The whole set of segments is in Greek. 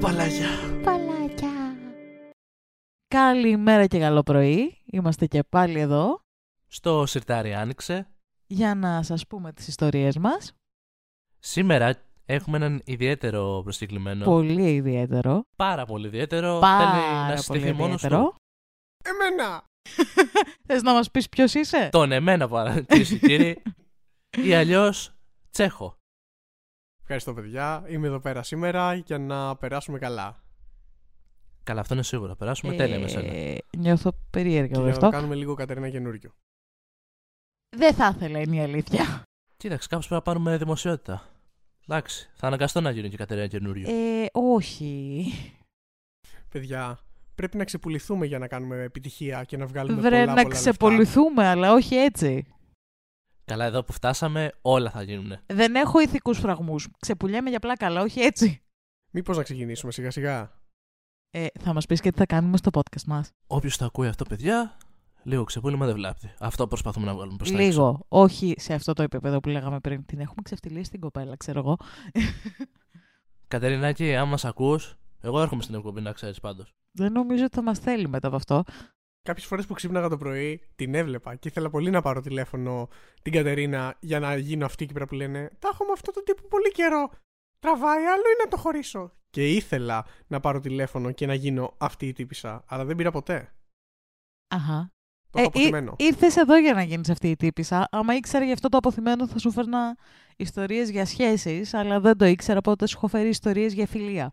παλάκια. Παλάκια. Καλημέρα και καλό πρωί. Είμαστε και πάλι εδώ Στο σιρτάρι άνοιξε. για να σας πούμε τις ιστορίες μας. Σήμερα έχουμε έναν ιδιαίτερο προσκεκλημένο. Πολύ ιδιαίτερο. Πάρα πολύ ιδιαίτερο. Θέλει να Πάρα πολύ συστηθεί μόνος ιδιαίτερο. του. Εμένα! Θες να μας πεις ποιος είσαι; Τον εμένα παρά, κυρίες και κύριοι. Ή αλλιώς Τσέχο. Ευχαριστώ παιδιά. Είμαι εδώ πέρα σήμερα για να περάσουμε καλά. Καλά, αυτό είναι σίγουρο. Περάσουμε τέλεια με σένα. Ε, Νιώθω περίεργα Και με για αυτό. να κάνουμε λίγο Κατερίνα καινούριο. Δεν θα ήθελα είναι η αλήθεια. Κοίταξε, κάπως πρέπει να πάρουμε δημοσιότητα. Εντάξει, θα αναγκαστώ να γίνει και Κατερίνα καινούριο. Ε, όχι. Παιδιά, πρέπει να ξεπουληθούμε για να κάνουμε επιτυχία και να βγάλουμε Βρε πολλά, να πολλά ξεπολυθούμε, αλλά όχι έτσι. Καλά, εδώ που φτάσαμε, όλα θα γίνουν. Δεν έχω ηθικούς φραγμούς. Ξεπουλιέμαι για πλάκα, αλλά όχι έτσι. Μήπως να ξεκινήσουμε σιγά σιγά; Ε, θα μας πεις και τι θα κάνουμε στο podcast μας. Όποιος το ακούει αυτό, παιδιά, λίγο ξεπούλημα δεν βλάπτει. Αυτό προσπαθούμε να βγάλουμε προς τα έξω. Λίγο. Όχι σε αυτό το επίπεδο που λέγαμε πριν. Την έχουμε ξεφτυλίσει την κοπέλα, ξέρω εγώ. Κατερινάκη, άμα μα ακούς, εγώ έρχομαι στην εκπομπή να ξέρεις πάντως. Δεν νομίζω ότι θα μας θέλει μετά από αυτό. Κάποιες φορές που ξύπναγα το πρωί, την έβλεπα και ήθελα πολύ να πάρω τηλέφωνο την Κατερίνα για να γίνω αυτή εκεί πέρα που λένε Τα έχω με αυτό το τύπο πολύ καιρό. Τραβάει, άλλο είναι να το χωρίσω. Και ήθελα να πάρω τηλέφωνο και να γίνω αυτή η τύπησα, αλλά δεν πήρα ποτέ. Αχα. Το έχω αποθυμένο. ήρθες εδώ για να γίνεις αυτή η τύπησα. Άμα ήξερα γι' αυτό το αποθυμένο θα σου φέρνα ιστορίες για σχέσεις, αλλά δεν το ήξερα, οπότε σου έχω φέρει ιστορίες για φιλία.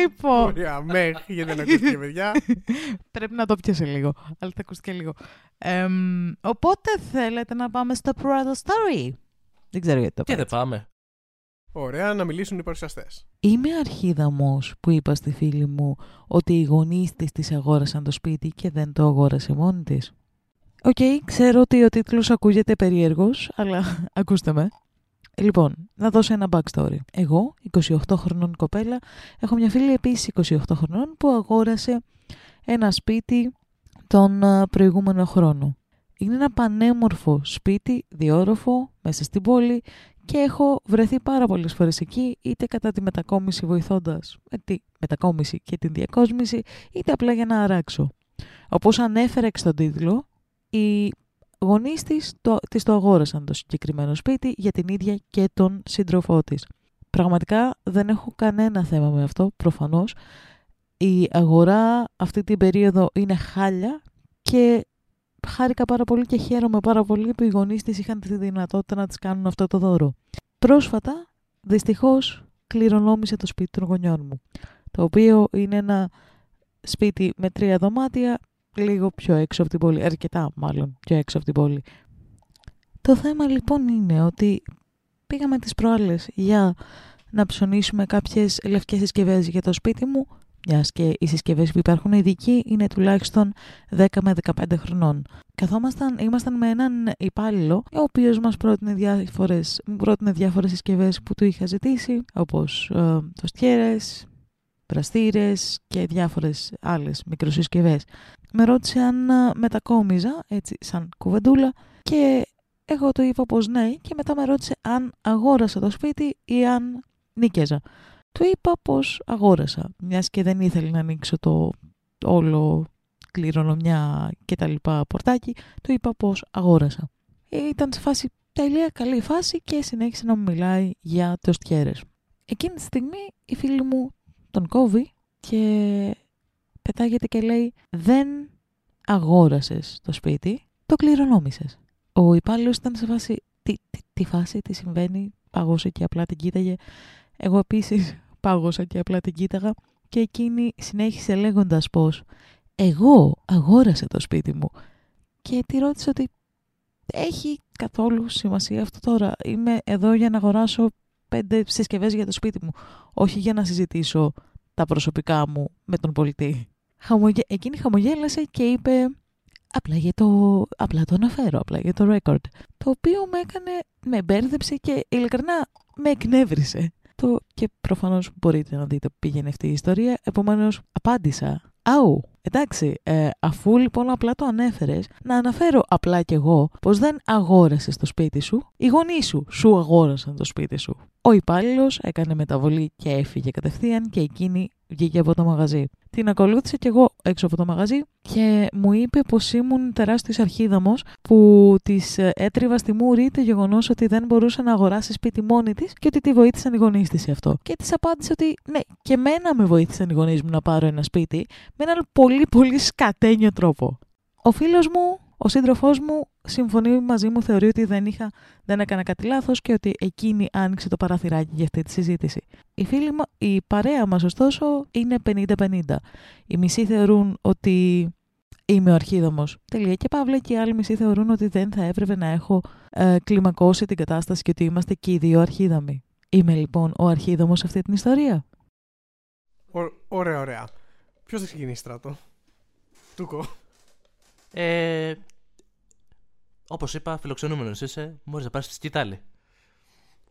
Λοιπόν, Ωραία, μεχ, γιατί δεν ακούστηκε παιδιά. πρέπει να το πιάσει λίγο, αλλά θα ακούστηκε λίγο. Εμ, οπότε θέλετε να πάμε στο πρώτο story; Δεν ξέρω γιατί το Και είπα δεν έτσι. πάμε. Ωραία, να μιλήσουν οι παρουσιαστές. Είμαι αρχίδαμος που είπα στη φίλη μου ότι οι γονείς της της αγόρασαν το σπίτι και δεν το αγόρασε μόνη της. Οκ, ξέρω ότι ο τίτλος ακούγεται περίεργος, αλλά ακούστε με. Λοιπόν, να δώσω ένα backstory. Εγώ, 28 χρονών κοπέλα, έχω μια φίλη επίσης 28 χρονών που αγόρασε ένα σπίτι τον α, προηγούμενο χρόνο. Είναι ένα πανέμορφο σπίτι, διόροφο, μέσα στην πόλη και έχω βρεθεί πάρα πολλές φορές εκεί, είτε κατά τη μετακόμιση βοηθώντας με τη μετακόμιση και την διακόσμηση, είτε απλά για να αράξω. Όπως ανέφερα και στον τίτλο, οι γονείς της το, της το αγόρασαν το συγκεκριμένο σπίτι για την ίδια και τον σύντροφό της. Πραγματικά δεν έχω κανένα θέμα με αυτό, προφανώς. Η αγορά αυτή την περίοδο είναι χάλια και χάρηκα πάρα πολύ και χαίρομαι πάρα πολύ που οι γονείς της είχαν τη δυνατότητα να της κάνουν αυτό το δώρο. Πρόσφατα, δυστυχώς, κληρονόμησε το σπίτι των γονιών μου, το οποίο είναι ένα σπίτι με τρία δωμάτια, λίγο πιο έξω από την πόλη, αρκετά μάλλον πιο έξω από την πόλη. Το θέμα λοιπόν είναι ότι πήγαμε τις προάλλες για να ψωνίσουμε κάποιες λευκές συσκευές για το σπίτι μου, μιας και οι συσκευές που υπάρχουν ειδικοί είναι τουλάχιστον 10 με 15 χρονών. Καθόμασταν, ήμασταν με έναν υπάλληλο, ο οποίος μας πρότεινε διάφορες, μου πρότεινε διάφορες συσκευές που του είχα ζητήσει, όπως ε, τοστιέρες, βραστήρες και διάφορες άλλες μικροσυσκευές. Με ρώτησε αν ε, μετακόμιζα, έτσι σαν κουβεντούλα, και εγώ του είπα πως ναι και μετά με ρώτησε αν αγόρασα το σπίτι ή αν νίκαιζα. Του είπα πως αγόρασα, μιας και δεν ήθελε να ανοίξω το όλο κληρονομιά και τα λοιπά πορτάκι, του είπα πως αγόρασα. Ε, Ήταν σε φάση τέλεια, καλή φάση και συνέχισε να μου μιλάει για το στιέρες. Εκείνη τη στιγμή η φίλη μου τον κόβει και πετάγεται και λέει δεν αγόρασες το σπίτι, το κληρονόμησες. Ο υπάλληλος ήταν σε φάση τι, τι, τι φάση, τι συμβαίνει, πάγωσε και απλά την κοίταγε. Εγώ επίσης πάγωσα και απλά την κοίταγα και εκείνη συνέχισε λέγοντας πως εγώ αγόρασα το σπίτι μου και τη ρώτησε ότι έχει καθόλου σημασία αυτό τώρα; Είμαι εδώ για να αγοράσω πέντε συσκευές για το σπίτι μου, όχι για να συζητήσω τα προσωπικά μου με τον πολιτή. Χαμογε... Εκείνη χαμογέλασε και είπε απλά, για το... απλά το αναφέρω, απλά για το record. Το οποίο με έκανε, με μπέρδεψε και ειλικρινά με εκνεύρισε. Το... Και προφανώς μπορείτε να δείτε που πήγαινε αυτή η ιστορία. Επομένως απάντησα Αου, εντάξει, ε, αφού λοιπόν απλά το ανέφερες, να αναφέρω απλά κι εγώ πως δεν αγόρασες το σπίτι σου, οι γονείς σου σου αγόρασαν το σπίτι σου. Ο υπάλληλος έκανε μεταβολή και έφυγε κατευθείαν και εκείνη βγήκε από το μαγαζί. Την ακολούθησα κι εγώ έξω από το μαγαζί και μου είπε πως ήμουν τεράστιος αρχίδαμος που της ε, έτριβα στη μούρη το γεγονός ότι δεν μπορούσε να αγοράσεις σπίτι μόνη της και ότι τη βοήθησαν οι γονείς της σε αυτό. Και της απάντησε ότι ναι, και μένα με βοήθησαν οι γονείς μου να πάρω ένα σπίτι με έναν πολύ πολύ σκατένιο τρόπο. Ο φίλος μου ο σύντροφός μου συμφωνεί μαζί μου, θεωρεί ότι δεν, είχα, δεν έκανα κάτι λάθος και ότι εκείνη άνοιξε το παραθυράκι για αυτή τη συζήτηση. Η, φίλη, η παρέα μας, ωστόσο, είναι 50-50. Οι μισοί θεωρούν ότι είμαι ο αρχίδομος. Τελεία και παύλα και οι άλλοι μισοί θεωρούν ότι δεν θα έπρεπε να έχω ε, κλιμακώσει την κατάσταση και ότι είμαστε και οι δύο αρχίδαμοι. Είμαι λοιπόν ο αρχίδομος σε αυτή την ιστορία; ωραία, ωραία. Ποιος θα ξεκινήσει στράτο; Τούκο. Ε, Όπως είπα, φιλοξενούμενος είσαι, μπορεί να πάρεις στη σκητάλη.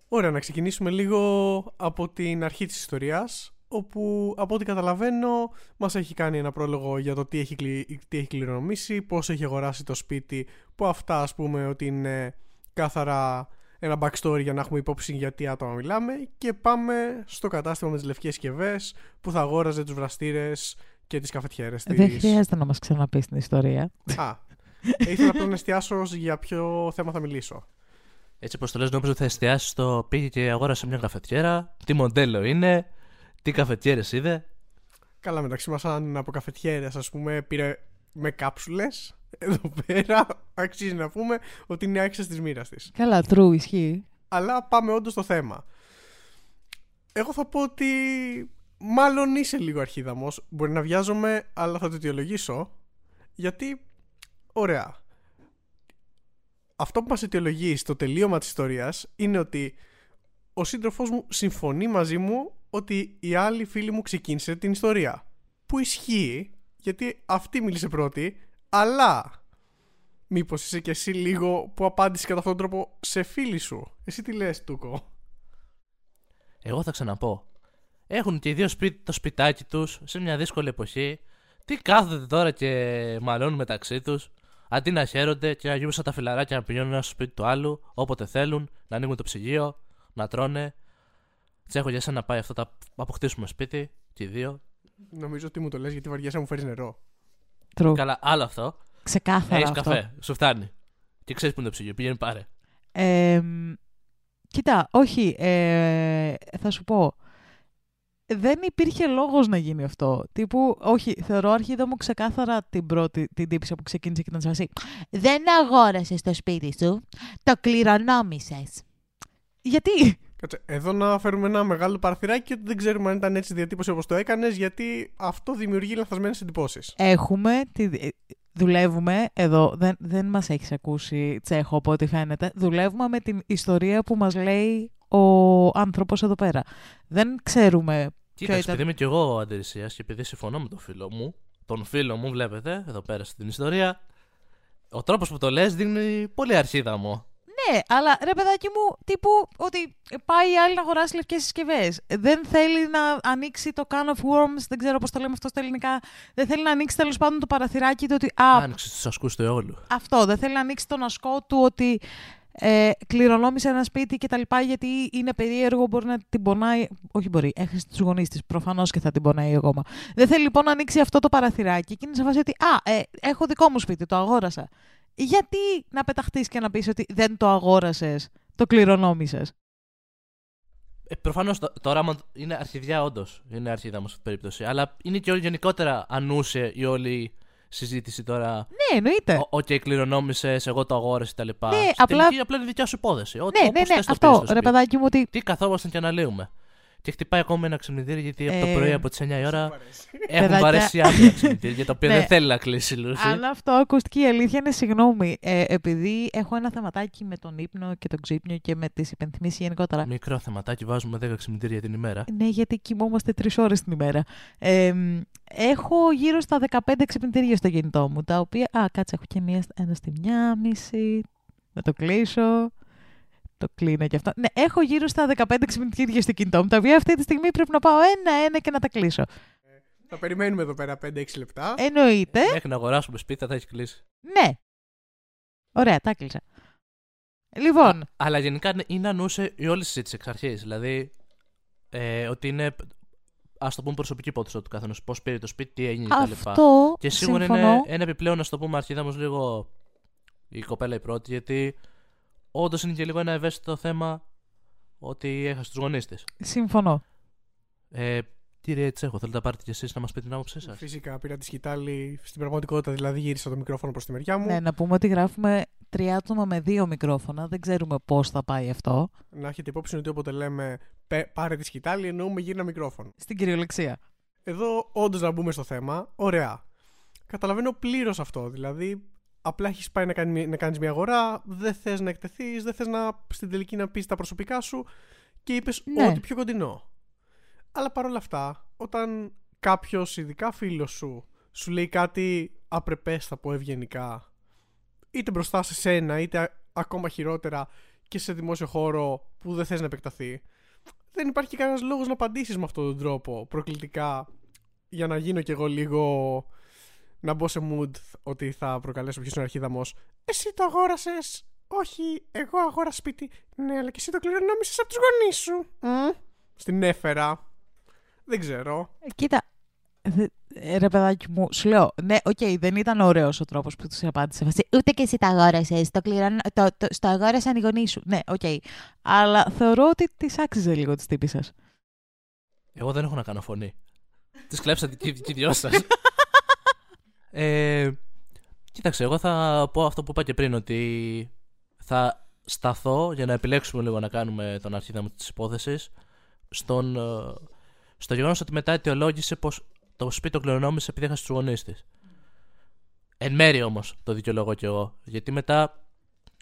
Ωραία, να ξεκινήσουμε λίγο από την αρχή της ιστορίας. Όπου από ό,τι καταλαβαίνω, μας έχει κάνει ένα πρόλογο για το τι έχει, τι έχει κληρονομήσει, πώς έχει αγοράσει το σπίτι, που αυτά ας πούμε ότι είναι κάθαρα ένα backstory για να έχουμε υπόψη για τι άτομα μιλάμε. Και πάμε στο κατάστημα με τις λευκές συσκευέ που θα αγόραζε τους βραστήρες και τις καφετιέρες της. Δεν χρειάζεται να μας ξαναπείς την ιστορία. Α, Ήθελα απλά να εστιάσω για ποιο θέμα θα μιλήσω. Έτσι όπως το λες νόμιζα ότι θα εστιάσεις στο πήγε και αγόρασε μια καφετιέρα, τι μοντέλο είναι, τι καφετιέρες είδε. Καλά μεταξύ μας αν από καφετιέρες ας πούμε πήρε με κάψουλες. Εδώ πέρα αξίζει να πούμε ότι είναι άξια της μοίρας της. Καλά, true, ισχύει. Αλλά πάμε όντως στο θέμα. Εγώ θα πω ότι μάλλον είσαι λίγο αρχίδαμος. Μπορεί να βιάζομαι, αλλά θα το αιτιολογήσω. Γιατί Ωραία. Αυτό που μας αιτιολογεί στο τελείωμα της ιστορίας είναι ότι ο σύντροφός μου συμφωνεί μαζί μου ότι η άλλη φίλη μου ξεκίνησε την ιστορία. Που ισχύει, γιατί αυτή μίλησε πρώτη, αλλά μήπως είσαι κι εσύ λίγο που απάντησες κατά αυτόν τον τρόπο σε φίλη σου. Εσύ τι λες, Τούκο; Εγώ θα ξαναπώ. Έχουν και οι δύο σπίτι, το σπιτάκι τους σε μια δύσκολη εποχή. Τι κάθονται τώρα και μαλώνουν μεταξύ τους; Αντί να χαίρονται και να γίνουν σαν τα φιλαράκια να πηγαίνουν ένα στο σπίτι του άλλου, όποτε θέλουν, να ανοίγουν το ψυγείο, να τρώνε. Τσέχω για σένα να πάει αυτό, τα αποκτήσουμε σπίτι, και οι δύο. Νομίζω ότι μου το λες γιατί βαριέσαι μου φέρεις νερό. True. Καλά, άλλο αυτό. Ξεκάθαρα. Έχεις αυτό. καφέ, σου φτάνει. Και ξέρεις που είναι το ψυγείο, πηγαίνει πάρε. Ε, κοίτα, όχι, ε, θα σου πω δεν υπήρχε λόγος να γίνει αυτό. Τύπου, όχι, θεωρώ αρχίδα μου ξεκάθαρα την πρώτη, την τύπησα που ξεκίνησε και ήταν σαν Δεν αγόρασες το σπίτι σου, το κληρονόμησες. Γιατί; Κάτσε, εδώ να φέρουμε ένα μεγάλο παραθυράκι ότι δεν ξέρουμε αν ήταν έτσι διατύπωση όπως το έκανες γιατί αυτό δημιουργεί λαθασμένες εντυπώσεις. Έχουμε, τη, δουλεύουμε εδώ, δεν, δεν μας έχεις ακούσει Τσέχο από ό,τι φαίνεται, δουλεύουμε με την ιστορία που μας λέει ο άνθρωπος εδώ πέρα. Δεν ξέρουμε Κοίταξε, ήταν... επειδή είμαι και εγώ αντιρρησίας και επειδή συμφωνώ με τον φίλο μου, τον φίλο μου βλέπετε εδώ πέρα στην ιστορία, ο τρόπος που το λες δίνει πολύ αρχίδα μου. Ναι, αλλά ρε παιδάκι μου, τύπου ότι πάει η άλλη να αγοράσει λευκές συσκευές. Δεν θέλει να ανοίξει το can of worms, δεν ξέρω πώς το λέμε αυτό στα ελληνικά. Δεν θέλει να ανοίξει τέλος πάντων το παραθυράκι του ότι. Α, Άνοιξε τους ασκού του αιώλου. Αυτό. Δεν θέλει να ανοίξει τον ασκό του ότι ε, κληρονόμησε ένα σπίτι και τα λοιπά γιατί είναι περίεργο, μπορεί να την πονάει. Όχι μπορεί, έχασε τους γονείς της. Προφανώς και θα την πονάει ακόμα. Δεν θέλει λοιπόν να ανοίξει αυτό το παραθυράκι και είναι σε φάση ότι Α, ε, έχω δικό μου σπίτι, το αγόρασα. Γιατί να πεταχτείς και να πεις ότι δεν το αγόρασες, το κληρονόμησες; Ε, Προφανώς το, είναι αρχιδιά, όντως. Είναι αρχιδιά μα αυτή την περίπτωση. Αλλά είναι και γενικότερα ανούσε η όλη συζήτηση τώρα. Ναι, εννοείται. OK, okay, κληρονόμησες, εγώ το αγόρασε κτλ. Ναι, απλά... απλά είναι δικιά σου υπόθεση. Ναι, ναι, ναι, ναι, αυτό ρε παιδάκι μου ότι. Τι καθόμαστε και αναλύουμε. Και χτυπάει ακόμα ένα ξυπνητήρι γιατί από το ε, πρωί από τις 9 η ώρα έχουν βαρέσει άδεια ξυπνητήρια το οποίο δεν θέλει να κλείσει Λούσυ. Αλλά αυτό ακουστική η αλήθεια είναι συγγνώμη. Ε, επειδή έχω ένα θεματάκι με τον ύπνο και τον ξύπνιο και με τις υπενθυμίσεις γενικότερα. Μικρό θεματάκι, βάζουμε 10 ξυπνητήρια την ημέρα. Ναι, γιατί κοιμόμαστε 3 ώρες την ημέρα. Ε, έχω γύρω στα 15 ξυπνητήρια στο κινητό μου. Τα οποία. Α, κάτσε, έχω και μία, ένα στη μία μισή. Να το κλείσω. Το κλείνω και αυτό. Ναι, έχω γύρω στα 15 ξυπνητήρια στο κινητό μου, τα οποία αυτή τη στιγμή πρέπει να πάω ένα-ένα και να τα κλείσω. Θα περιμένουμε εδώ πέρα 5-6 λεπτά. Εννοείται. Μέχρι να αγοράσουμε σπίτι θα έχει κλείσει. Ναι. Ωραία, τα κλείσα. Λοιπόν, Αλλά γενικά ναι, είναι ανούσε η όλη συζήτηση εξ αρχής. Δηλαδή, ε, ότι είναι ας το πούμε προσωπική υπόθεση του καθενό. Πώς πήρε το σπίτι, τι έγινε κτλ. αυτό Και σίγουρα συμφωνώ. είναι ένα επιπλέον, να το πούμε αρχίδα όμω λίγο η κοπέλα η πρώτη, γιατί όντως είναι και λίγο ένα ευαίσθητο θέμα ότι έχασε τους γονείς της. Συμφωνώ. Ε, κύριε Τσέχο, θέλετε να πάρετε κι εσείς να μας πείτε την άποψή σας; Φυσικά πήρα τη σκητάλη στην πραγματικότητα, δηλαδή γύρισα το μικρόφωνο προς τη μεριά μου. Ναι, να πούμε ότι γράφουμε τρία άτομα με δύο μικρόφωνα. Δεν ξέρουμε πώς θα πάει αυτό. Να έχετε υπόψη ότι όποτε λέμε «Πε- πάρε τη σκητάλη, εννοούμε γύρνα μικρόφωνο. Στην κυριολεξία. Εδώ, όντως, να μπούμε στο θέμα, ωραία. Καταλαβαίνω πλήρως αυτό. Δηλαδή, απλά έχεις πάει να, κάνει, να κάνεις μια αγορά, δεν θες να εκτεθείς, δεν θες να στην τελική να πεις τα προσωπικά σου και είπες Ναι. ό,τι πιο κοντινό. Αλλά παρόλα αυτά, όταν κάποιος, ειδικά φίλος σου, σου λέει κάτι απρεπέ, θα πω ευγενικά, είτε μπροστά σε σένα, είτε α- ακόμα χειρότερα και σε δημόσιο χώρο που δεν θες να επεκταθεί, δεν υπάρχει κανένας λόγος να απαντήσεις με αυτόν τον τρόπο προκλητικά για να γίνω κι εγώ λίγο να μπω σε mood ότι θα προκαλέσω ποιο είναι ο αρχίδαμος Εσύ το αγόρασες. Όχι, εγώ αγόρασα σπίτι. Ναι, αλλά και εσύ το κληρονόμησε από τους γονείς σου. Μμ. Στην έφερα. Δεν ξέρω. Ε, Κοίτα, δε- ε, ρε παιδάκι μου, σου λέω, ναι, οκ, δεν ήταν ωραίος ο τρόπος που τους απάντησε. Φάση, Ούτε και εσύ τα αγόρασες, το, κληρον... το, το, στο αγόρασαν οι γονείς σου. Ναι, οκ. Αλλά θεωρώ ότι της άξιζε λίγο της τύπισσας. Εγώ δεν έχω να κάνω φωνή. Τη κλέψατε και οι δυο σας. ε, κοίταξε, εγώ θα πω αυτό που είπα και πριν, ότι θα σταθώ για να επιλέξουμε λίγο να κάνουμε τον αρχίδαμο της υπόθεσης στον, ε, στο γεγονός ότι μετά αιτιολόγησε πως το σπίτι το κληρονόμησε επειδή έχασε τους γονείς της. Εν μέρη όμως το δικαιολογώ κι εγώ. Γιατί μετά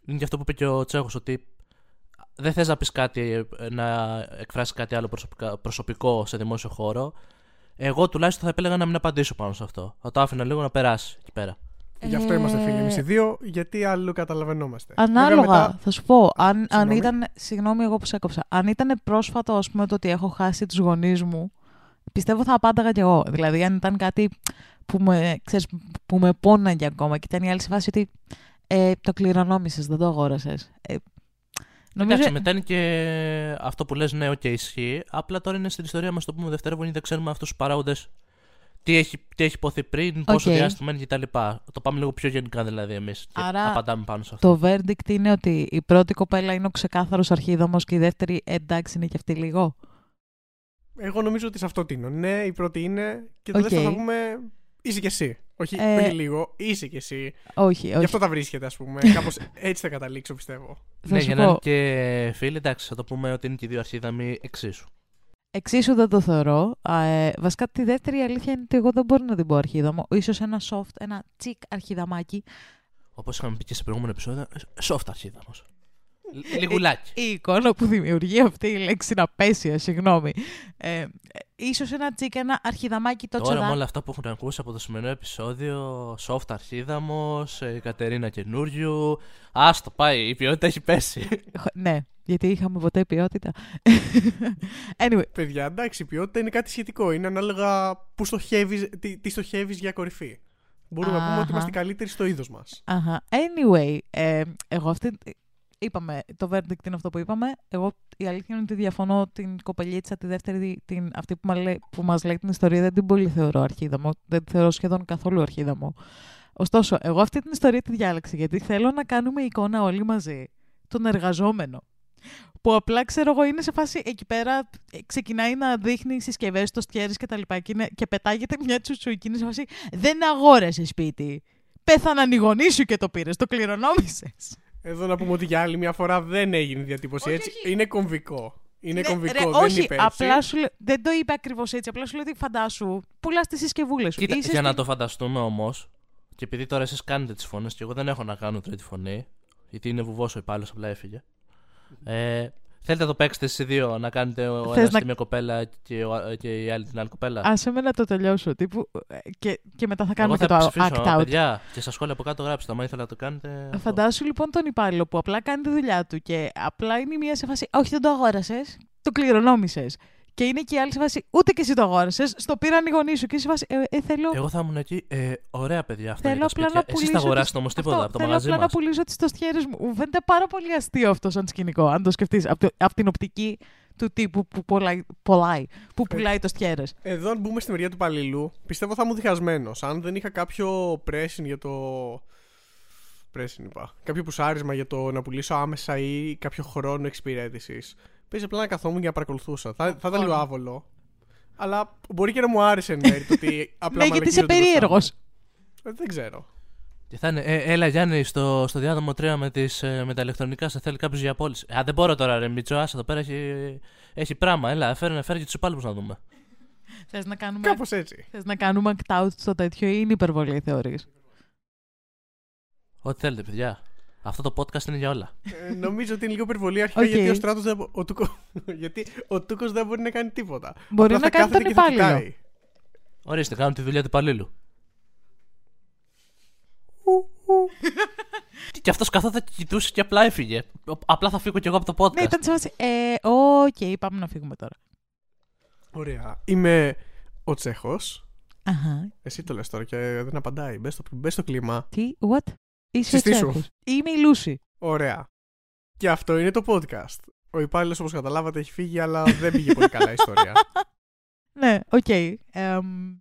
είναι και αυτό που είπε και ο Τσέχος, ότι δεν θες να πεις κάτι, ε, να εκφράσεις κάτι άλλο προσωπικά, προσωπικό σε δημόσιο χώρο. Εγώ τουλάχιστον θα επέλεγα να μην απαντήσω πάνω σε αυτό. Θα το άφηνα λίγο να περάσει εκεί πέρα. Γι' αυτό Ε, είμαστε φίλοι εμείς οι δύο, γιατί αλλού καταλαβαίνόμαστε. Ανάλογα, Βέβαια, μετά- θα σου πω, αν, αν Συγγνώμη. ήταν, συγγνώμη εγώ που σε έκοψα, αν ήταν πρόσφατο ας πούμε το ότι έχω χάσει τους γονείς μου, πιστεύω θα απάνταγα κι εγώ. Δηλαδή αν ήταν κάτι που με, ξέρεις, που με πόναγε ακόμα και ήταν η άλλη σε φάση ότι ε, το κληρονόμησες, δεν το αγόρασες. Ε, νομίζω... Εντάξει, μετά είναι και αυτό που λες, ναι, οκ, ισχύει. Απλά τώρα είναι στην ιστορία μας το πούμε δευτερεύον, δεν ξέρουμε αυτούς τους παράγοντες. Τι έχει, τι έχει ειπωθεί πριν, πόσο Οκ. διάστημα είναι κτλ. Το πάμε λίγο πιο γενικά δηλαδή εμείς. Άρα, απαντάμε πάνω σε αυτό. Το verdict είναι ότι η πρώτη κοπέλα είναι ο ξεκάθαρος αρχίδαμος και η δεύτερη ε, εντάξει είναι και αυτή λίγο. Εγώ νομίζω ότι σε αυτό τείνω. Ναι, η πρώτη είναι και το Οκ. δεύτερο θα πούμε είσαι κι εσύ. Όχι, Ε, όχι λίγο, είσαι κι εσύ. Όχι, Γι' όχι. αυτό τα βρίσκετε, ας πούμε. Κάπως έτσι θα καταλήξω, πιστεύω. Θα ναι, σου για να είναι πω, και φίλοι, εντάξει, θα το πούμε ότι είναι και οι δύο αρχίδαμοι εξίσου. εξίσου δεν το θεωρώ. Α, ε, βασικά τη δεύτερη αλήθεια είναι ότι εγώ δεν μπορώ να την πω αρχίδαμο. Ίσως ένα soft, ένα τσικ αρχιδαμάκι. Όπως είχαμε πει και σε προηγούμενο επεισόδιο, soft αρχίδαμος. Λιγουλάκι. Η εικόνα που δημιουργεί αυτή η λέξη είναι απέσια, συγγνώμη. Ε, ε, ίσως ένα τσικ, ένα αρχιδαμάκι το Τώρα με τσοδά. όλα αυτά που έχουν ακούσει από το σημερινό επεισόδιο, soft αρχίδαμος, η Κατερίνα καινούριου. Άστο, πάει, η ποιότητα έχει πέσει. Ναι, γιατί είχαμε ποτέ ποιότητα. anyway, Παιδιά, εντάξει, η ποιότητα είναι κάτι σχετικό. Είναι ανάλογα που στοχεύεις, τι, τι στοχεύεις για κορυφή. Μπορούμε να πούμε ότι Αχα. είμαστε καλύτεροι στο είδος μας. Αχα. Anyway, ε, εγώ αυτή. Είπαμε, το verdict είναι αυτό που είπαμε. Εγώ η αλήθεια είναι ότι διαφωνώ την κοπελίτσα, τη δεύτερη, την, αυτή που, μας λέει, που μας λέει την ιστορία, δεν την πολύ θεωρώ αρχίδαμο. Δεν τη θεωρώ σχεδόν καθόλου αρχίδαμο. Ωστόσο, εγώ αυτή την ιστορία τη διάλεξα γιατί θέλω να κάνουμε εικόνα όλοι μαζί τον εργαζόμενο. Που απλά ξέρω εγώ είναι σε φάση εκεί πέρα, ε, ξεκινάει να δείχνει συσκευές, το στιέρις και τα λοιπά και, είναι- και πετάγεται μια τσουτσουή και είναι σε φάση δεν αγόρασε σπίτι. Πέθαναν οι γονείς σου και το πήρες, το κληρονόμησες. Εδώ να πούμε ότι για άλλη μια φορά δεν έγινε η διατύπωση Όχι, έτσι. όχι. Είναι κομβικό. Είναι κομβικό, ρε, δεν όχι, είπε έτσι. απλά σου λέ- δεν το είπε ακριβώς έτσι. Απλά σου λέω ότι φαντάσου, πουλάς τις συσκευούλες σου. Κοίτα, Είσαι για να στην- το φανταστούμε όμως, και επειδή τώρα εσείς κάνετε τις φωνές και εγώ δεν έχω να κάνω τρίτη φωνή, γιατί είναι βουβός ο υπάλληλος, απλά έφυγε. Ε, θέλετε να το παίξετε εσείς δύο, να κάνετε ο Θες ένας να- τη μία κοπέλα και, ο, και η άλλη την άλλη κοπέλα; Άσε με να το τελειώσω. Τύπου, ε, και, και μετά θα κάνουμε εγώ θα και το ψηφίσω, act out. παιδιά, και στα σχόλια από κάτω γράψτε. Αν ήθελα να το κάνετε. αυτό. Φαντάσου λοιπόν τον υπάλληλο που απλά κάνει τη δουλειά του και απλά είναι η μία σε φάση. Όχι, δεν το αγόρασες, το κληρονόμησες. Και είναι και η άλλη σε βάση, ούτε και εσύ το αγόρασες. Στο πήραν οι γονείς σου και είσαι σε βάση, ε, ε, θέλω. Εγώ θα ήμουν εκεί. Ε, ωραία παιδιά αυτά. Θέλω για τα απλά σπίτια. να Εσείς πουλήσω. θα αγοράσετε τις- όμως τίποτα Αυτό, από το θέλω μαγαζί απλά μας. να πουλήσω τις τοστιέρες μου. Μου φαίνεται πάρα πολύ αστείο αυτό σαν σκηνικό, αν το σκεφτείς. Από, από την οπτική του τύπου που πουλάει, πουλάει, που Ε, πουλάει τοστιέρες. Εδώ, αν μπούμε στη μεριά του υπαλλήλου, πιστεύω θα ήμουν διχασμένος. Αν δεν είχα κάποιο pressing για το. Pressing είπα. Κάποιο πουσάρισμα για το να πουλήσω άμεσα ή κάποιο χρόνο εξυπηρέτησης. Παίζει απλά να καθόμουν και να παρακολουθούσα. Θα, θα ήταν λίγο άβολο. Αλλά μπορεί και να μου άρεσε εν μέρει το ότι απλά Ναι, γιατί είσαι μαλακίζονται μπροστά μου. περίεργο. Ε, Δεν ξέρω. Και θα είναι, ε, έλα Γιάννη, στο, στο διάδρομο 3 με, τις, ε, με τα ηλεκτρονικά σε θέλει κάποιος για πώληση. Α, δεν μπορώ τώρα, ρε Μιτσό, άσε εδώ πέρα έχει, έχει πράγμα. Έλα, φέρε, φέρε και τους υπάλληλους να δούμε. Θες να κάνουμε. Κάπως έτσι. Θες να κάνουμε act out στο τέτοιο ή είναι υπερβολή, θεωρείς; Ό,τι θέλετε, παιδιά. Αυτό το podcast είναι για όλα. Ε, νομίζω ότι είναι λίγο υπερβολή αρχικά Οκ. γιατί ο Στράτος δεν. μπο- Ο Τούκο... γιατί ο Τούκος δεν μπορεί να κάνει τίποτα. Μπορεί Απλά να θα κάνει τον κάθεται και θα υπάλληλο. κοιτάει. Ορίστε, κάνουν τη δουλειά του υπαλλήλου. και αυτός καθόταν και κοιτούσε και απλά έφυγε. Απλά θα φύγω κι εγώ από το podcast. Ναι, ήταν σε βάση. Ε, οκ, πάμε να φύγουμε τώρα. Ωραία. Είμαι ο Τσέχος. Αχα. Εσύ το λες τώρα και δεν απαντάει. Μπες στο, μπες στο κλίμα. Τι, what? Είσαι ο Συστήσου. Τσέχος. Είμαι η Λούση. Ωραία. Και αυτό είναι το podcast. Ο υπάλληλος, όπως καταλάβατε, έχει φύγει, αλλά δεν πήγε πολύ καλά η ιστορία. Ναι, οκ. Εμ,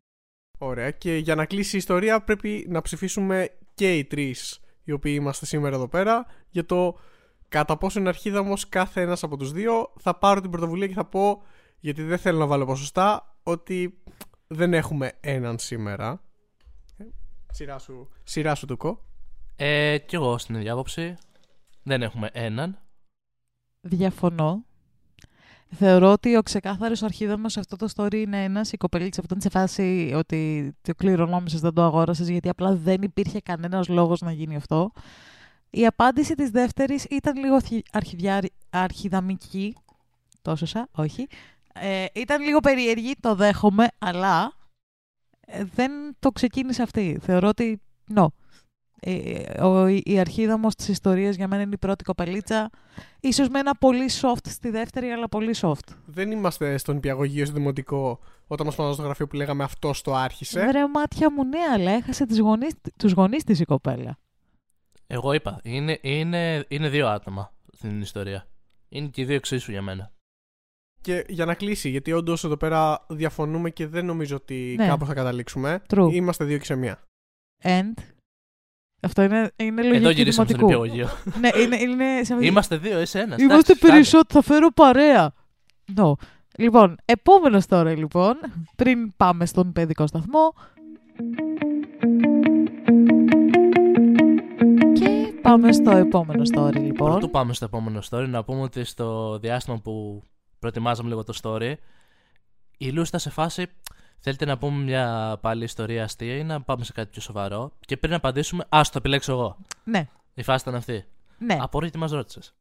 Ωραία. Και για να κλείσει η ιστορία, πρέπει να ψηφίσουμε και οι τρεις οι οποίοι είμαστε σήμερα εδώ πέρα για το κατά πόσο είναι αρχίδαμος κάθε ένας από τους δύο. Θα πάρω την πρωτοβουλία και θα πω, γιατί δεν θέλω να βάλω ποσοστά, ότι δεν έχουμε έναν σήμερα. Ε, Σειρά σου, σειρά σου Τουκό. Ε, κι εγώ στην ίδια άποψη. Δεν έχουμε έναν. διαφωνώ. Θεωρώ ότι ο ξεκάθαρος αρχίδαμο σε αυτό το story είναι ένας. Η κοπελίτσα που ήταν σε φάση ότι το κληρονόμησες, δεν το αγόρασες, γιατί απλά δεν υπήρχε κανένας λόγος να γίνει αυτό. Η απάντηση της δεύτερης ήταν λίγο αρχι- αρχιδιά- αρχιδαμική. Τόσο σα, όχι. Ε, ήταν λίγο περίεργη, το δέχομαι, αλλά ε, δεν το ξεκίνησε αυτή. Θεωρώ ότι, no. Ε, ο, η αρχίδαμος της ιστορίας για μένα είναι η πρώτη κοπελίτσα. Ίσως με ένα πολύ soft στη δεύτερη, αλλά πολύ soft. Δεν είμαστε στον υπηαγωγείο στο δημοτικό όταν μας πάνε στο γραφείο που λέγαμε αυτό το άρχισε. Βρε μάτια μου, ναι, αλλά έχασε τις γονείς, τους γονείς της η κοπέλα. Εγώ είπα. Είναι, είναι, είναι δύο άτομα στην ιστορία. Είναι και οι δύο εξίσου για μένα. Και για να κλείσει, γιατί όντως εδώ πέρα διαφωνούμε και δεν νομίζω ότι Ναι. κάπου θα καταλήξουμε. True. Είμαστε δύο και σε μία. And. Αυτό είναι, είναι λογική Εδώ γυρίσαμε στον δημοτικού. υπηαγωγείο. ναι, είναι, είναι σε... Είμαστε δύο, εσύ ένας. Είμαστε περισσότερο, θα φέρω παρέα. No. Λοιπόν, επόμενος τώρα λοιπόν, πριν πάμε στον παιδικό σταθμό. Και πάμε στο επόμενο story λοιπόν. Πρωτού πάμε στο επόμενο story, να πούμε ότι στο διάστημα που προετοιμάζαμε λίγο το story, η Λού ήταν σε φάση. Θέλετε να πούμε μια πάλι ιστορία αστεία ή να πάμε σε κάτι πιο σοβαρό; Και πριν απαντήσουμε, ας το επιλέξω εγώ. Ναι, Η φάση ήταν αυτή. ναι. Απορώ τι μας ρώτησες.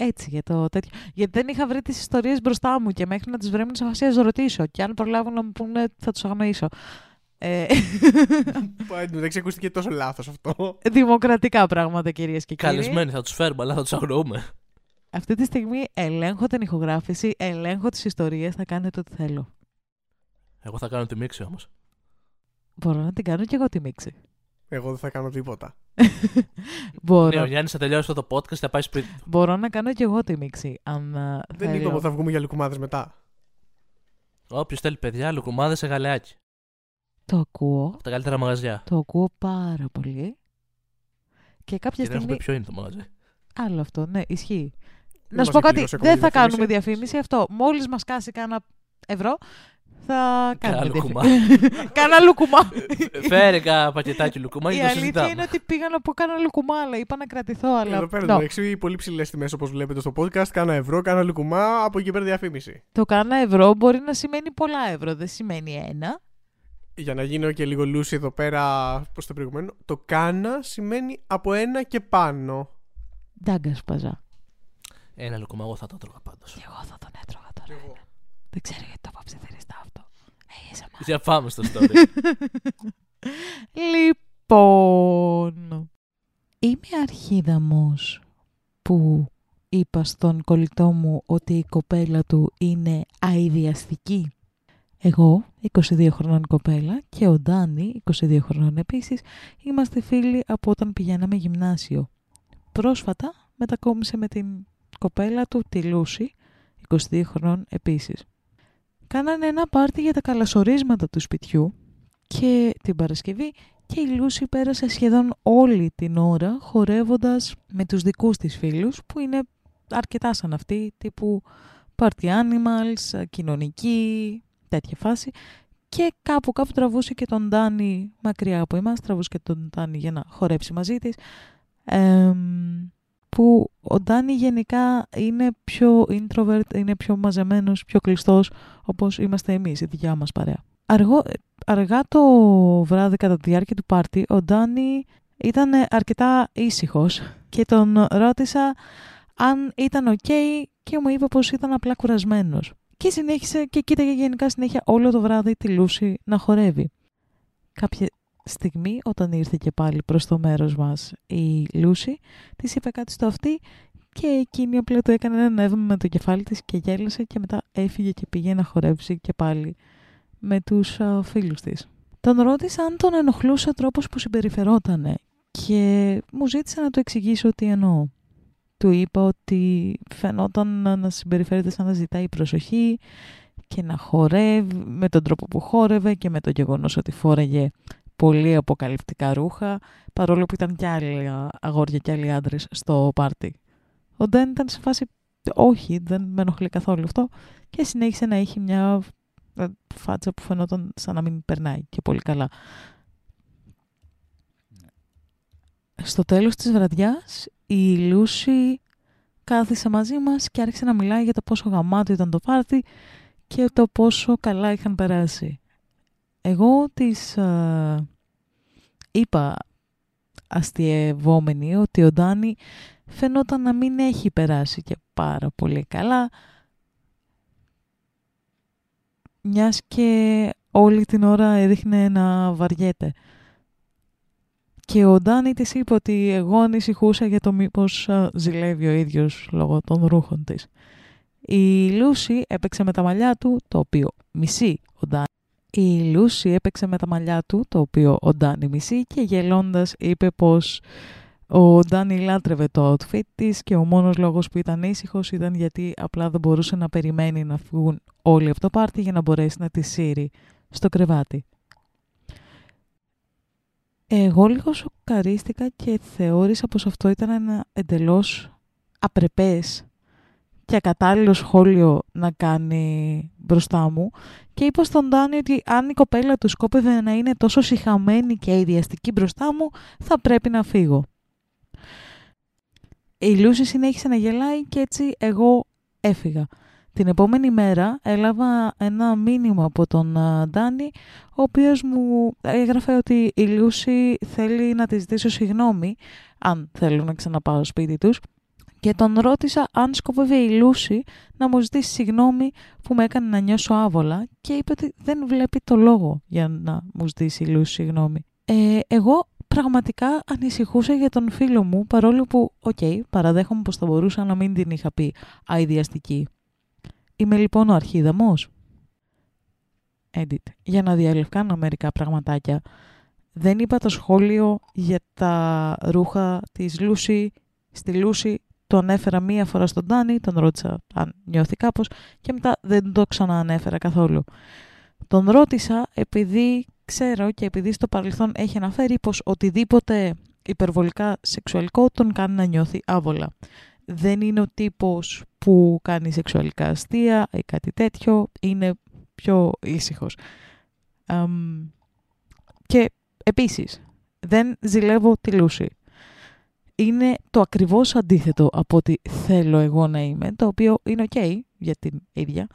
Έτσι για το τέτοιο. Γιατί δεν είχα βρει τις ιστορίες μπροστά μου και μέχρι να τις βρέμουν σε φάση να τις ρωτήσω. Και αν προλάβουν να μου πούνε, θα τους αγνοήσω. Ε, Δεν ακούστηκε τόσο λάθος αυτό. δημοκρατικά πράγματα, κυρίες και κύριοι. Καλεσμένοι θα τους φέρουμε, αλλά θα τους αγνοούμε. Αυτή τη στιγμή ελέγχω την ηχογράφηση, ελέγχω τις ιστορίες, θα κάνετε ό,τι θέλω. Εγώ θα κάνω τη μίξη όμως. Μπορώ να την κάνω κι εγώ τη μίξη. Εγώ δεν θα κάνω τίποτα. Μπορώ, Ναι, ο Γιάννης θα τελειώσει αυτό το podcast και θα πάει σπίτι του. μπορώ να κάνω κι εγώ τη μίξη. Αν α, Δεν θέλω. είπαμε ότι θα βγούμε για λουκουμάδες μετά. Όποιος θέλει παιδιά, λουκουμάδες σε γαλεάκι. Το ακούω. Από τα καλύτερα μαγαζιά. Το ακούω πάρα πολύ. Και κάποια Και δεν έχουμε στιγμή. πει ποιο είναι το μαγαζί. Άλλο αυτό, ναι, ισχύει. να μας σου πω κάτι. εκπλήρωσε ακόμα Δεν τη θα διαφήμιση. κάνουμε διαφήμιση αυτό. Μόλις μας κάσει κάνα ευρώ, θα κάνουμε λουκουμά. διαφήμιση. Κάνα λουκουμά. Φέρε κάνα πακετάκι λουκουμά Η και το αλήθεια συζητάμε. είναι ότι πήγα να πω κάνα λουκουμά, αλλά είπα να κρατηθώ. Αλλά... Εδώ πέρα No. εντάξει, πολύ ψηλές τιμές όπως βλέπετε στο podcast. Κάνα ευρώ, κάνα λουκουμά, από εκεί πέρα διαφήμιση. Το κάνα ευρώ μπορεί να σημαίνει πολλά ευρώ, δεν σημαίνει ένα. Για να γίνω και λίγο λούσι εδώ πέρα προς το προηγούμενο. Το κάνα σημαίνει από ένα και πάνω. Ντάγκα σπαζά. Ένα λουκουμά, εγώ θα το τρώγα πάντως. Και εγώ θα τον έτρωγα τώρα. ένα. Δεν ξέρω γιατί το είπα ψιθυριστά αυτό. ASMR. Για πάμε στο story. Λοιπόν, είμαι αρχίδαμος που είπα στον κολλητό μου ότι η κοπέλα του είναι αειδιαστική. Εγώ, 22 χρονών κοπέλα και ο Ντάνι, 22 χρονών επίσης, είμαστε φίλοι από όταν πηγαίναμε γυμνάσιο. Πρόσφατα μετακόμισε με την κοπέλα του, τη Λούση, 22 χρονών επίσης. Κάνανε ένα πάρτι για τα καλασορίσματα του σπιτιού και την Παρασκευή και η Λούση πέρασε σχεδόν όλη την ώρα χορεύοντας με τους δικούς της φίλους που είναι αρκετά σαν αυτοί, τύπου party animals, κοινωνική, τέτοια φάση. Και κάπου κάπου τραβούσε και τον Ντάνι μακριά από εμάς, τραβούσε και τον Ντάνι για να χορέψει μαζί της. Που ο Ντάνι γενικά είναι πιο introvert, είναι πιο μαζεμένος, πιο κλειστός, όπως είμαστε εμείς, η δικιά μας παρέα. Αργό, αργά το βράδυ κατά τη διάρκεια του πάρτι, ο Ντάνι ήταν αρκετά ήσυχος και τον ρώτησα αν ήταν ok και μου είπε πως ήταν απλά κουρασμένος. Και συνέχισε και κοίταγε γενικά συνέχεια όλο το βράδυ τη Λούση να χορεύει. Κάποια στιγμή όταν ήρθε και πάλι προς το μέρος μας η Λούση, της είπε κάτι στο αυτή και εκείνη απλά το έκανε ένα νεύμα με το κεφάλι της και γέλασε και μετά έφυγε και πήγε να χορέψει και πάλι με τους α, φίλους της. Τον ρώτησα αν τον ενοχλούσε ο τρόπος που συμπεριφερότανε και μου ζήτησε να του εξηγήσω τι εννοώ. Του είπα ότι φαινόταν να συμπεριφέρεται σαν να ζητάει προσοχή και να χορεύει με τον τρόπο που χόρευε και με το γεγονός ότι φόρεγε πολύ αποκαλυπτικά ρούχα, παρόλο που ήταν κι άλλοι αγόρια και άλλοι άντρες στο πάρτι. Ο Ντέν ήταν σε φάση όχι, δεν με ενοχλεί καθόλου αυτό και συνέχισε να έχει μια ε, φάτσα που φαινόταν σαν να μην περνάει και πολύ καλά. Στο τέλος της βραδιάς η Λούση κάθισε μαζί μας και άρχισε να μιλάει για το πόσο γαμάτο ήταν το πάρτι και το πόσο καλά είχαν περάσει. Εγώ της ε, είπα αστειευόμενη ότι ο Ντάνι φαινόταν να μην έχει περάσει και πάρα πολύ καλά μιας και όλη την ώρα έδειχνε να βαριέται. Και ο Ντάνι της είπε ότι εγώ ανησυχούσα για το μήπως ζηλεύει ο ίδιος λόγω των ρούχων της. Η Λούση έπαιξε με τα μαλλιά του, το οποίο μισεί ο Ντάνι. Η Λούση έπαιξε με τα μαλλιά του, το οποίο ο Ντάνι μισεί και γελώντας είπε πως ο Ντάνι λάτρευε το outfit της και ο μόνος λόγος που ήταν ήσυχος ήταν γιατί απλά δεν μπορούσε να περιμένει να φύγουν όλοι από το πάρτι για να μπορέσει να τη σύρει στο κρεβάτι. Εγώ λίγο σοκαρίστηκα και θεώρησα πως αυτό ήταν ένα εντελώς απρεπές και ακατάλληλο σχόλιο να κάνει μπροστά μου και είπα στον Ντάνι ότι αν η κοπέλα του σκόπευε να είναι τόσο συχαμένη και ιδιαστική μπροστά μου θα πρέπει να φύγω. Η Λούση συνέχισε να γελάει και έτσι εγώ έφυγα. Την επόμενη μέρα έλαβα ένα μήνυμα από τον Ντάνι, ο οποίος μου έγραφε ότι η Λούση θέλει να της ζητήσω συγγνώμη, αν θέλουν να ξαναπάω σπίτι τους, και τον ρώτησα αν σκοπεύει η Λούση να μου ζητήσει συγγνώμη που με έκανε να νιώσω άβολα και είπε ότι δεν βλέπει το λόγο για να μου ζητήσει η Λούση συγγνώμη. Ε, εγώ πραγματικά ανησυχούσα για τον φίλο μου, παρόλο που, OK, okay, παραδέχομαι πως θα μπορούσα να μην την είχα πει αηδιαστική. Είμαι λοιπόν ο αρχίδαμος. Edit. Για να διαλευκάνω μερικά πραγματάκια. Δεν είπα το σχόλιο για τα ρούχα της Λούση. Στη Λούση τον έφερα μία φορά στον Τάνι, τον ρώτησα αν νιώθει κάπως και μετά δεν το ξαναανέφερα καθόλου. Τον ρώτησα επειδή ξέρω και επειδή στο παρελθόν έχει αναφέρει πως οτιδήποτε υπερβολικά σεξουαλικό τον κάνει να νιώθει άβολα. Δεν είναι ο τύπος που κάνει σεξουαλικά αστεία ή κάτι τέτοιο, είναι πιο ήσυχος. και επίσης, δεν ζηλεύω τη Λούση. Είναι το ακριβώς αντίθετο από ό,τι θέλω εγώ να είμαι, το οποίο είναι ok για την ίδια.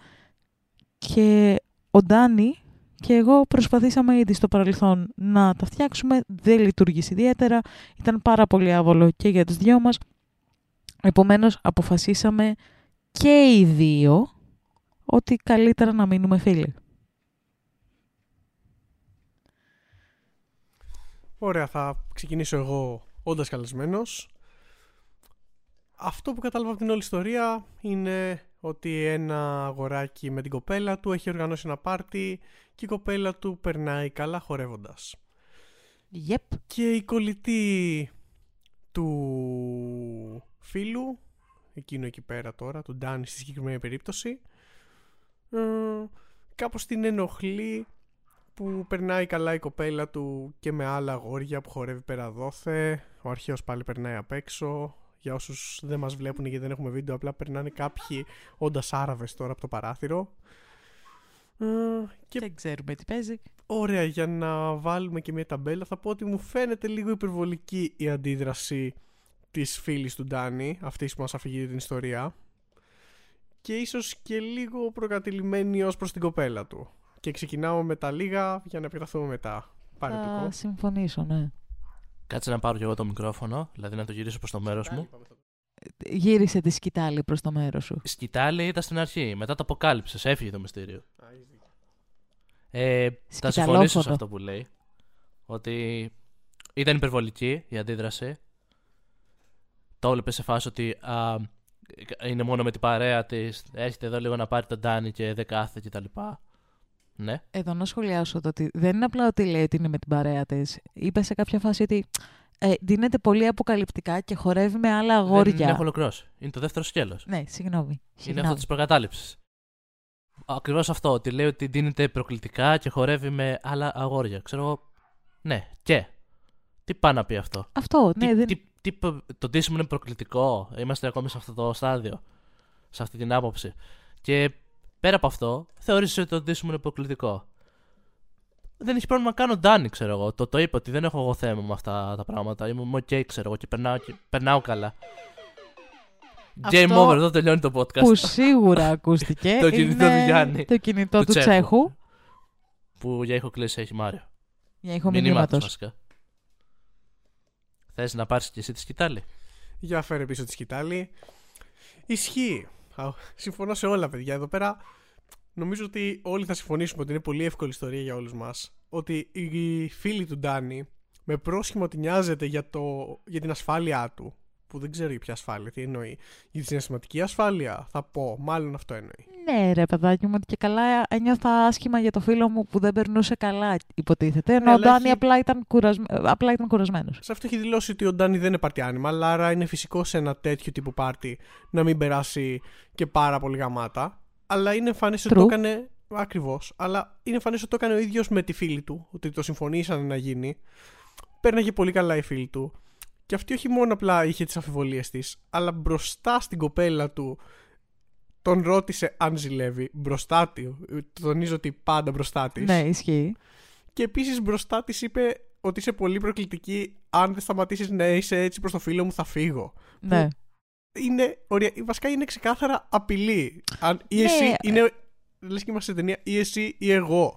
Και ο Ντάνι και εγώ προσπαθήσαμε ήδη στο παρελθόν να τα φτιάξουμε, δεν λειτουργήσε ιδιαίτερα, ήταν πάρα πολύ άβολο και για τις δυο μας. Επομένως αποφασίσαμε και οι δύο ότι καλύτερα να μείνουμε φίλοι. Ωραία, θα ξεκινήσω εγώ όντας καλεσμένος. αυτό που κατάλαβα από την όλη ιστορία είναι ότι ένα αγοράκι με την κοπέλα του έχει οργανώσει ένα πάρτι και η κοπέλα του περνάει καλά χορεύοντας. Yep. Και η κολλητή του φίλου, εκείνο εκεί πέρα τώρα, του Ντάνι στη συγκεκριμένη περίπτωση, ε, κάπως την ενοχλεί που περνάει καλά η κοπέλα του και με άλλα αγόρια που χορεύει πέρα δόθε. Ο αρχαίος πάλι περνάει απ' έξω. Για όσους δεν μας βλέπουν γιατί δεν έχουμε βίντεο, απλά περνάνε κάποιοι όντας Άραβες τώρα από το παράθυρο. Ε, και Δεν ξέρουμε τι παίζει. Ωραία, για να βάλουμε και μια ταμπέλα θα πω ότι μου φαίνεται λίγο υπερβολική η αντίδραση της φίλης του Ντάνι, αυτής που μας αφηγεί την ιστορία και ίσως και λίγο προκατηλημένη ως προς την κοπέλα του. Και ξεκινάω με τα λίγα για να επεκταθούμε μετά. Πάρε το Θα κο. συμφωνήσω, ναι. Κάτσε να πάρω κι εγώ το μικρόφωνο, δηλαδή να το γυρίσω προς το μέρος μου. Γύρισε τη σκητάλη προς το μέρος σου. Η σκητάλη ήταν στην αρχή, μετά το αποκάλυψες, έφυγε το μυστήριο. Ε, θα Σκηταλόφωνο. συμφωνήσω σε αυτό που λέει. Ότι ήταν υπερβολική η αντίδραση. Το έβλεπε σε φάση ότι α, είναι μόνο με την παρέα της. Έρχεται εδώ λίγο να πάρει τον Ντάνι και δεν κάθεται κτλ. Ναι. Εδώ να σχολιάσω το ότι δεν είναι απλά ότι λέει ότι είναι με την παρέα της. Είπε σε κάποια φάση ότι ε, δίνεται πολύ αποκαλυπτικά και χορεύει με άλλα αγόρια. Δεν έχω ολοκληρώσει. Είναι το δεύτερο σκέλος. Ναι, συγγνώμη. Είναι συγγνώμη. αυτό της προκατάληψης. Ακριβώς αυτό. Ότι λέει ότι δίνεται προκλητικά και χορεύει με άλλα αγόρια. Ξέρω εγώ. Ναι, και. Τι πάει να πει αυτό; Αυτό, ναι, τι, δεν... τι, τι, το ντύσιμο είναι προκλητικό. Είμαστε ακόμη σε αυτό το στάδιο. Σε αυτή την άποψη. Και πέρα από αυτό, θεώρησες ότι το ντύσιμο είναι προκλητικό. Δεν έχει πρόβλημα καν ο Ντάνι, ξέρω εγώ. Το, το είπε ότι δεν έχω εγώ θέμα με αυτά τα πράγματα. Είμαι οκ, ξέρω εγώ, και περνάω, και περνάω καλά. Αυτό Game over, εδώ τελειώνει το podcast. που σίγουρα ακούστηκε Το κινητό είναι του Γιάννη. το κινητό Του του, Τσέχου. Τσέχου Που για ήχο κλείσει έχει Μάριο. για ήχο Μηνύματος μηνύματος. βασικά. Θες να πάρεις και εσύ τη σκητάλη; Για φέρε πίσω τη σκητάλη. Ισχύει. Α, Συμφωνώ σε όλα, παιδιά. Εδώ πέρα νομίζω ότι όλοι θα συμφωνήσουμε ότι είναι πολύ εύκολη ιστορία για όλους μας. Ότι η φίλη του Ντάνι με πρόσχημα ότι νοιάζεται για, το, για την ασφάλειά του. Που δεν ξέρω για ποια ασφάλεια, τι εννοεί. Για τη συναισθηματική ασφάλεια, θα πω. Μάλλον αυτό εννοεί. Ναι, ρε παιδάκι μου, ότι και καλά ένιωθα άσχημα για το φίλο μου που δεν περνούσε καλά, υποτίθεται. Ενώ Ναι, ο αλλά Ντάνι έχει- απλά ήταν, κουρασμ... ε, απλά ήταν κουρασμένος. Σε αυτό έχει δηλώσει ότι ο Ντάνι δεν είναι party animal, άρα είναι φυσικό σε ένα τέτοιο τύπου πάρτι να μην περάσει και πάρα πολύ γαμάτα. Αλλά είναι εμφανές ότι True. το έκανε. Ακριβώς. Αλλά είναι εμφανές ότι το έκανε ο ίδιος με τη φίλη του, ότι το συμφωνήσαν να γίνει. Πέρναγε πολύ καλά η φίλη του. Και αυτή όχι μόνο απλά είχε τις αμφιβολίες της, αλλά μπροστά στην κοπέλα του τον ρώτησε αν ζηλεύει. Μπροστά του. Τονίζω ότι πάντα μπροστά της. Ναι, ισχύει. Και επίσης μπροστά της είπε ότι είσαι πολύ προκλητική. Αν δεν σταματήσεις να είσαι έτσι προς το φίλο μου, θα φύγω. Ναι. Είναι, ορια... Βασικά είναι ξεκάθαρα απειλή. Αν ή Ναι. εσύ είναι. Λες και είμαστε σε ταινία, ή εσύ ή εγώ.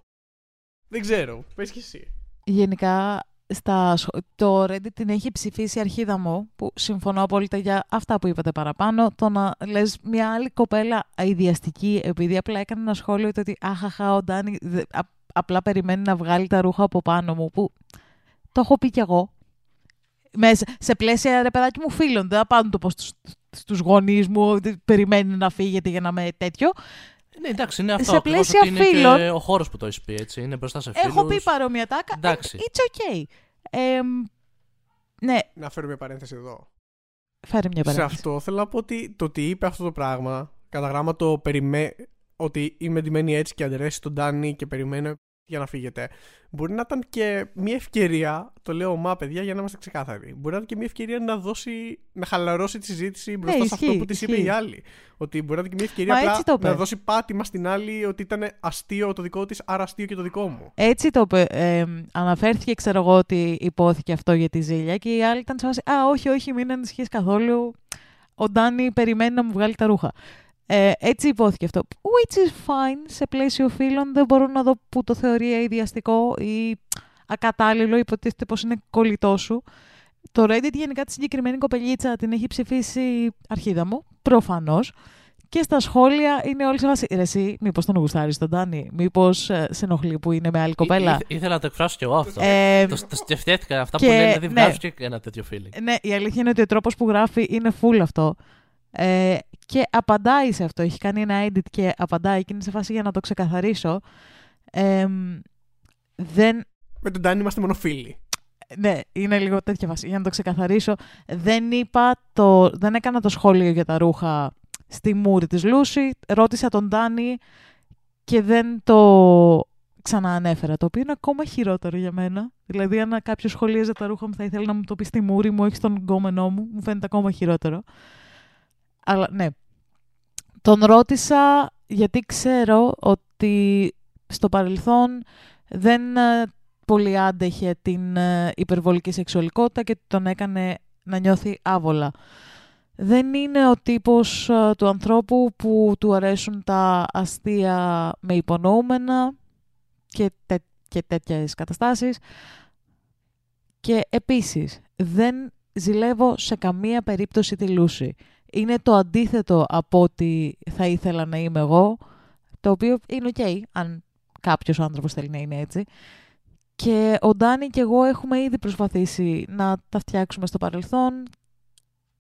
Δεν ξέρω. Πες και εσύ. Γενικά, στα... σχ- το Reddit την έχει ψηφίσει αρχίδα μου, που συμφωνώ απόλυτα για αυτά που είπατε παραπάνω. Το να λες μια άλλη κοπέλα αειδιαστική, επειδή απλά έκανε ένα σχόλιο το ότι αχαχα, ο Ντάνι δε- α- απλά περιμένει να βγάλει τα ρούχα από πάνω μου, που το έχω πει κι εγώ. Μέσα, σε πλαίσια, ρε παιδάκι μου, φίλων. Δεν θα πάω να το πως στους, στους γονείς μου ότι περιμένει να φύγετε για να με τέτοιο. Ναι, εντάξει, είναι αυτό. Σε ακριβώς πλαίσια ότι είναι φίλων- και ο χώρος που το έχεις πει, έτσι. Είναι μπροστά σε φίλους. Έχω πει παρόμοια τάκα. ε, Εντάξει. It's okay. Εμ, ναι, Να φέρω μια παρένθεση εδώ. φέρε μια Σε παρένθεση. αυτό θέλω να πω ότι το ότι είπε αυτό το πράγμα, κατά γράμμα το περιμέ... ότι είμαι ντυμένη έτσι και αντρέσει τον Ντάνι και περιμένω για να φύγετε. Μπορεί να ήταν και μια ευκαιρία, το λέω μα παιδιά για να είμαστε ξεκάθαροι. Μπορεί να ήταν και μια ευκαιρία να δώσει, να χαλαρώσει τη συζήτηση μπροστά σε αυτό ισχύει, που της είπε ισχύει. η άλλη. Ότι μπορεί να ήταν και μια ευκαιρία Μα απλά έτσι το είπε. να δώσει πάτημα στην άλλη ότι ήταν αστείο το δικό της, άρα αστείο και το δικό μου. Έτσι το είπε. εμ, αναφέρθηκε, ξέρω εγώ, ότι υπόθηκε αυτό για τη ζήλια και η άλλη ήταν σε φάση, Α, όχι, όχι, μην ανησυχείς καθόλου. Ο Ντάνι περιμένει να μου βγάλει τα ρούχα. Ε, έτσι υπόθηκε αυτό. Which is fine σε πλαίσιο φίλων. Δεν μπορώ να δω που το θεωρεί αειδιαστικό ή ακατάλληλο. Υποτίθεται πως είναι κολλητό σου. Το Reddit γενικά τη συγκεκριμένη κοπελίτσα την έχει ψηφίσει αρχίδα μου, προφανώς. Και στα σχόλια είναι όλοι σε βάση. Ρε, εσύ, μήπως τον γουστάρεις τον Ντάνι, Μήπως σε ενοχλεί που είναι με άλλη κοπέλα. Ή- ήθελα να το εκφράσω κι εγώ αυτό. Ε, το, το σκεφτέθηκα αυτά και- που λένε, δηλαδή ναι. βγάζω και ένα τέτοιο feeling. Ναι, η αλήθεια είναι ότι ο τρόπος που γράφει είναι full αυτό. Ε, και απαντάει σε αυτό. Έχει κάνει ένα edit και απαντάει και είναι σε φάση για να το ξεκαθαρίσω. Ε, δεν, Με τον Ντάνι είμαστε μόνο φίλοι. ναι, είναι λίγο τέτοια φάση. Για να το ξεκαθαρίσω, δεν είπα το, δεν έκανα το σχόλιο για τα ρούχα στη μούρη της Λούση. Ρώτησα τον Ντάνι και δεν το ξαναανέφερα. Το οποίο είναι ακόμα χειρότερο για μένα. Δηλαδή, αν κάποιος σχολίαζε τα ρούχα μου, θα ήθελα να μου το πει στη μούρη μου, όχι στον γκόμενό μου. Μου φαίνεται ακόμα χειρότερο. Αλλά ναι. Τον ρώτησα γιατί ξέρω ότι στο παρελθόν δεν ε, πολύ άντεχε την ε, υπερβολική σεξουαλικότητα και τον έκανε να νιώθει άβολα. Δεν είναι ο τύπος ε, του ανθρώπου που του αρέσουν τα αστεία με υπονοούμενα και, τέ, και τέτοιες καταστάσεις. Και επίσης, δεν ζηλεύω σε καμία περίπτωση τη Λούση. Είναι το αντίθετο από ότι θα ήθελα να είμαι εγώ, το οποίο είναι οκ, αν κάποιος άνθρωπος θέλει να είναι έτσι. Και ο Ντάνι και εγώ έχουμε ήδη προσπαθήσει να τα φτιάξουμε στο παρελθόν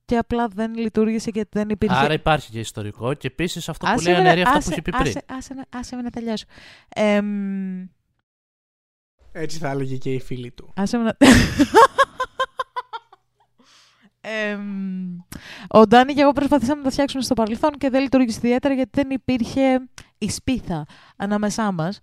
και απλά δεν λειτούργησε και δεν υπήρχε... Άρα υπάρχει και ιστορικό και επίσης αυτό που Άσε λέει με να- αναιρεί αυτά που άσε- είχε πει πριν. Άσε, άσε, να- άσε με να τελειώσω. Εμ, Έτσι θα έλεγε και η φίλη του. άσε με να... Εμ, ο Ντάνι και εγώ προσπαθήσαμε να τα φτιάξουμε στο παρελθόν και δεν λειτουργήσε ιδιαίτερα γιατί δεν υπήρχε η σπίθα ανάμεσά μας.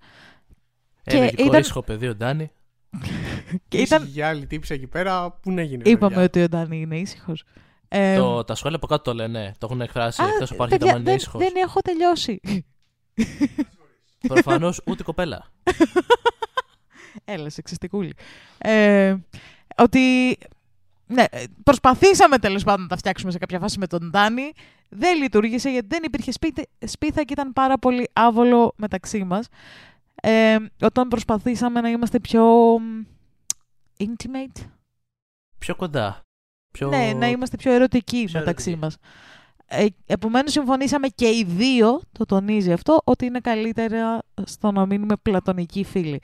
και Έλεγε ήταν- ήταν... παιδί ο Ντάνι. Και ήταν... Ήσυχη για άλλη τύψη εκεί πέρα που να γίνεις. Είπαμε παιδιά; ότι ο Ντάνι είναι ήσυχος. Εμ, Το, τα σχόλια από κάτω το λένε, ναι. το έχουν εκφράσει α, εκτός από παιδιά, αρχικά είναι δεν, ήσυχος. δεν έχω τελειώσει. Προφανώς ούτε κοπέλα. Έλα, σεξιστικούλη. Ε, ότι ναι, προσπαθήσαμε τέλος πάντων να τα φτιάξουμε σε κάποια φάση με τον Ντάνι. Δεν λειτουργήσε γιατί δεν υπήρχε σπίτι, σπίθα και ήταν πάρα πολύ άβολο μεταξύ μας. Ε, όταν προσπαθήσαμε να είμαστε πιο μ, intimate. Πιο κοντά. Πιο... Ναι, να είμαστε πιο ερωτικοί πιο μεταξύ ερωτικοί. μας. Ε, επομένως συμφωνήσαμε και οι δύο, το τονίζει αυτό, ότι είναι καλύτερα στο να μείνουμε πλατωνικοί φίλοι.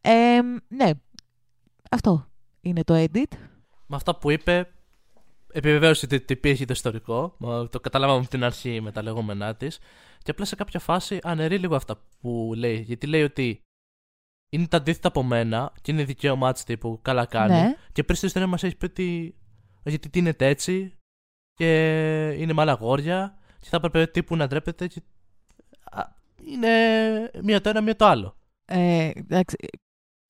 Ε, ναι, αυτό είναι το edit. Με αυτά που είπε, επιβεβαίωσε ότι ότι υπήρχε το ιστορικό. Μα Το καταλάβαμε από την αρχή με τα λεγόμενά της. Και απλά σε κάποια φάση αναιρεί λίγο αυτά που λέει. Γιατί λέει ότι είναι τα αντίθετα από μένα και είναι δικαίωμά της τύπου καλά κάνει. Ναι. Και πριν στην ιστορία μας έχει πει ότι. Γιατί τίνεται έτσι και είναι με άλλα αγόρια και θα έπρεπε τύπου να ντρέπεται. Και... Α, Είναι μία το ένα, μία το άλλο. Ε, εντάξει,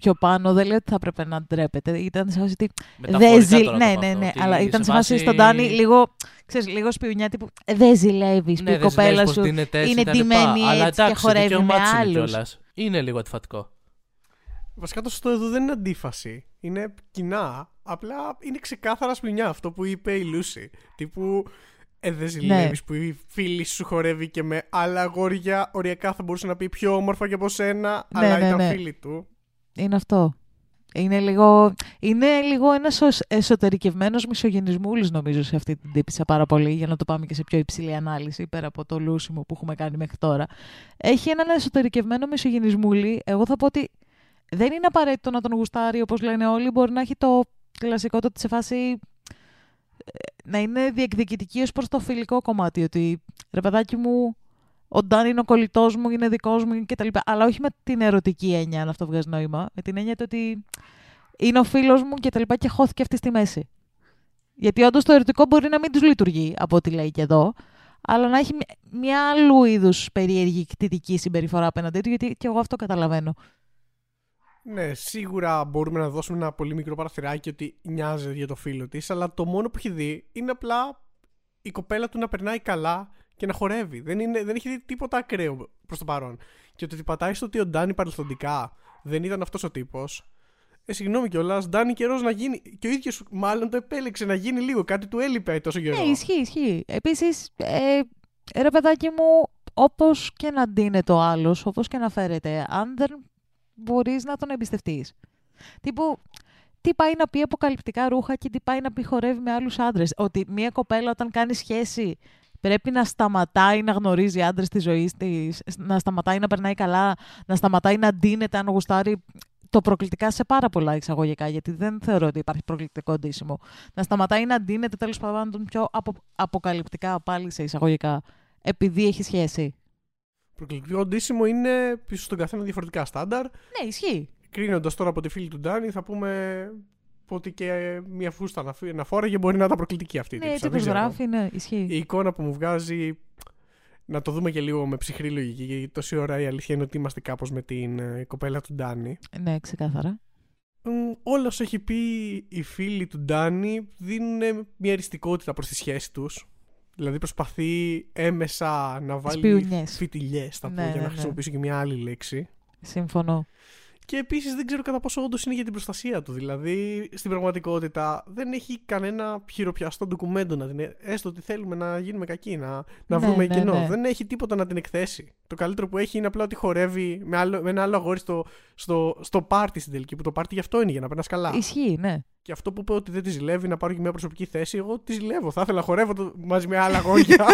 πιο πάνω δεν λέω ότι θα έπρεπε να ντρέπεται. Ήταν σε φάση ότι. Μεταφορικά Δεν ζη... τώρα το Ναι, είπα ναι, αυτό, ναι. ότι Αλλά ήταν σε φάση στον Ντάνι λίγο. Ξέρεις, λίγο σπιουνιά τύπου. «Ε, Δεν ζηλεύεις που Ναι, η δεν κοπέλα ζηλεύεις σου. πως δίνεται έτσι είναι και τα λοιπά. ντυμένη Αλλά έτσι και εντάξει, χορεύει δικαίωμά με της είναι άλλους. κιόλας. Είναι λίγο αντιφατικό. Βασικά το σωστό εδώ δεν είναι αντίφαση. Είναι κοινά. Απλά είναι ξεκάθαρα σπινιά αυτό που είπε η Λούση. Τύπου ε, δεν ζηλεύεις Ναι. που η φίλη σου χορεύει και με άλλα αγόρια. Οριακά θα μπορούσε να πει πιο όμορφα και από σένα, Ναι, αλλά ναι, ήταν ναι. φίλη του. Είναι αυτό. Είναι λίγο, είναι λίγο ένας ως- εσωτερικευμένος μισογενισμούλης νομίζω σε αυτή την τύπησα πάρα πολύ για να το πάμε και σε πιο υψηλή ανάλυση πέρα από το λούσιμο που έχουμε κάνει μέχρι τώρα. Έχει έναν εσωτερικευμένο μισογενισμούλη. Εγώ θα πω ότι δεν είναι απαραίτητο να τον γουστάρει όπως λένε όλοι. Μπορεί να έχει το κλασικό το ότι σε φάση ε, να είναι διεκδικητική ως προς το φιλικό κομμάτι. Ότι ρε παιδάκι μου, ο Ντάν είναι ο κολλητός μου, είναι δικός μου κτλ. Αλλά όχι με την ερωτική έννοια, αν αυτό βγάζει νόημα. Με την έννοια του ότι είναι ο φίλος μου κτλ. Και, και χώθηκε αυτή στη μέση. Γιατί όντως το ερωτικό μπορεί να μην τους λειτουργεί από ό,τι λέει και εδώ, αλλά να έχει μια- μια άλλου είδους περίεργη κτητική συμπεριφορά απέναντί του, γιατί και εγώ αυτό καταλαβαίνω. Ναι, σίγουρα μπορούμε να δώσουμε ένα πολύ μικρό παραθυράκι ότι νοιάζει για το φίλο της, αλλά το μόνο που έχει δει είναι απλά η κοπέλα του να περνάει καλά και να χορεύει. Δεν, είναι, δεν έχει δει τίποτα ακραίο προς το παρόν. Και το ότι πατάει στο ότι ο Ντάνι παρελθοντικά δεν ήταν αυτός ο τύπος. Ε, συγγνώμη κιόλας, Ντάνι καιρός να γίνει. Και ο ίδιος μάλλον το επέλεξε να γίνει λίγο. Κάτι του έλειπε τόσο καιρό. Ναι, ισχύει, ισχύει. Επίσης, ε, ρε παιδάκι μου, όπως και να ντύνεται ο άλλος, όπως και να φέρεται, αν δεν μπορείς να τον εμπιστευτείς. Τύπου, τι πάει να πει αποκαλυπτικά ρούχα και τι πάει να πει χορεύει με άλλους άντρες. Ότι μια κοπέλα όταν κάνει σχέση πρέπει να σταματάει να γνωρίζει άντρες τη ζωή της, να σταματάει να περνάει καλά, να σταματάει να ντύνεται αν γουστάρει το προκλητικά σε πάρα πολλά εισαγωγικά, γιατί δεν θεωρώ ότι υπάρχει προκλητικό ντύσιμο. Να σταματάει να ντύνεται τέλος πάντων πιο απο, αποκαλυπτικά πάλι σε εισαγωγικά, επειδή έχει σχέση. Προκλητικό ντύσιμο είναι πίσω στον καθένα διαφορετικά στάνταρ. Ναι, ισχύει. Κρίνοντας τώρα από τη φίλη του Ντάνι, θα πούμε ότι και μια φούστα να, να φόραγε μπορεί να ήταν προκλητική αυτή. Ναι, έτσι όπως γράφει, ναι, ισχύει. Η εικόνα που μου βγάζει, να το δούμε και λίγο με ψυχρή λογική, γιατί τόση ώρα η αλήθεια είναι ότι είμαστε κάπως με την ε, κοπέλα του Ντάνι. Ναι, ξεκάθαρα. Όλα όσα έχει πει οι φίλοι του Ντάνι δίνουν μια εριστικότητα προς τη σχέση τους. Δηλαδή προσπαθεί έμεσα να βάλει φιτιλιές, θα πω, ναι, για να ναι, ναι. χρησιμοποιήσω και μια άλλη λέξη. Συμφωνώ. Και επίσης δεν ξέρω κατά πόσο όντως είναι για την προστασία του. Δηλαδή, στην πραγματικότητα δεν έχει κανένα χειροπιαστό ντοκουμέντο να την. έστω ότι θέλουμε να γίνουμε κακοί, να, να ναι, βρούμε ναι, κοινό. Ναι. Δεν έχει τίποτα να την εκθέσει. Το καλύτερο που έχει είναι απλά ότι χορεύει με, άλλο, με ένα άλλο αγόρι στο, στο, στο πάρτι στην τελική. Που το πάρτι γι' αυτό είναι, για να περνάς καλά. Ισχύει, ναι. Και αυτό που είπε ότι δεν τη ζηλεύει να πάρω και μια προσωπική θέση, εγώ τη ζηλεύω. Θα ήθελα να χορεύω το, μαζί με άλλα αγόρια.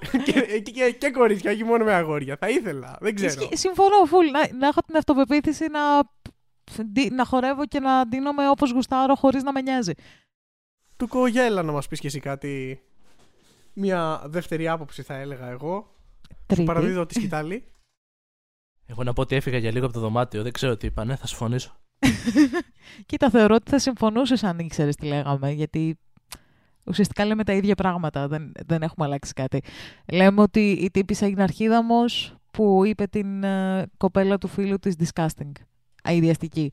και, και, και, και κορίτσια, όχι μόνο με αγόρια. Θα ήθελα. Δεν ξέρω. Συμφωνώ, φουλ. Να, να έχω την αυτοπεποίθηση να, να χορεύω και να ντύνομαι όπως γουστάρω χωρίς να με νοιάζει. Του κογέλα να μας πεις και εσύ κάτι. Μια δεύτερη άποψη θα έλεγα εγώ. Τρίτη. παραδίδω τη σκητάλη. Εγώ να πω ότι έφυγα για λίγο από το δωμάτιο. Δεν ξέρω τι είπανε. Θα συμφωνήσω. Κοίτα, θεωρώ ότι θα συμφωνούσες αν ήξερες τι λέγαμε. Γιατί ουσιαστικά λέμε τα ίδια πράγματα. Δεν, δεν έχουμε αλλάξει κάτι. Λέμε ότι η τύπησα είναι αρχίδαμος που είπε την uh, κοπέλα του φίλου της disgusting. Αειδιαστική.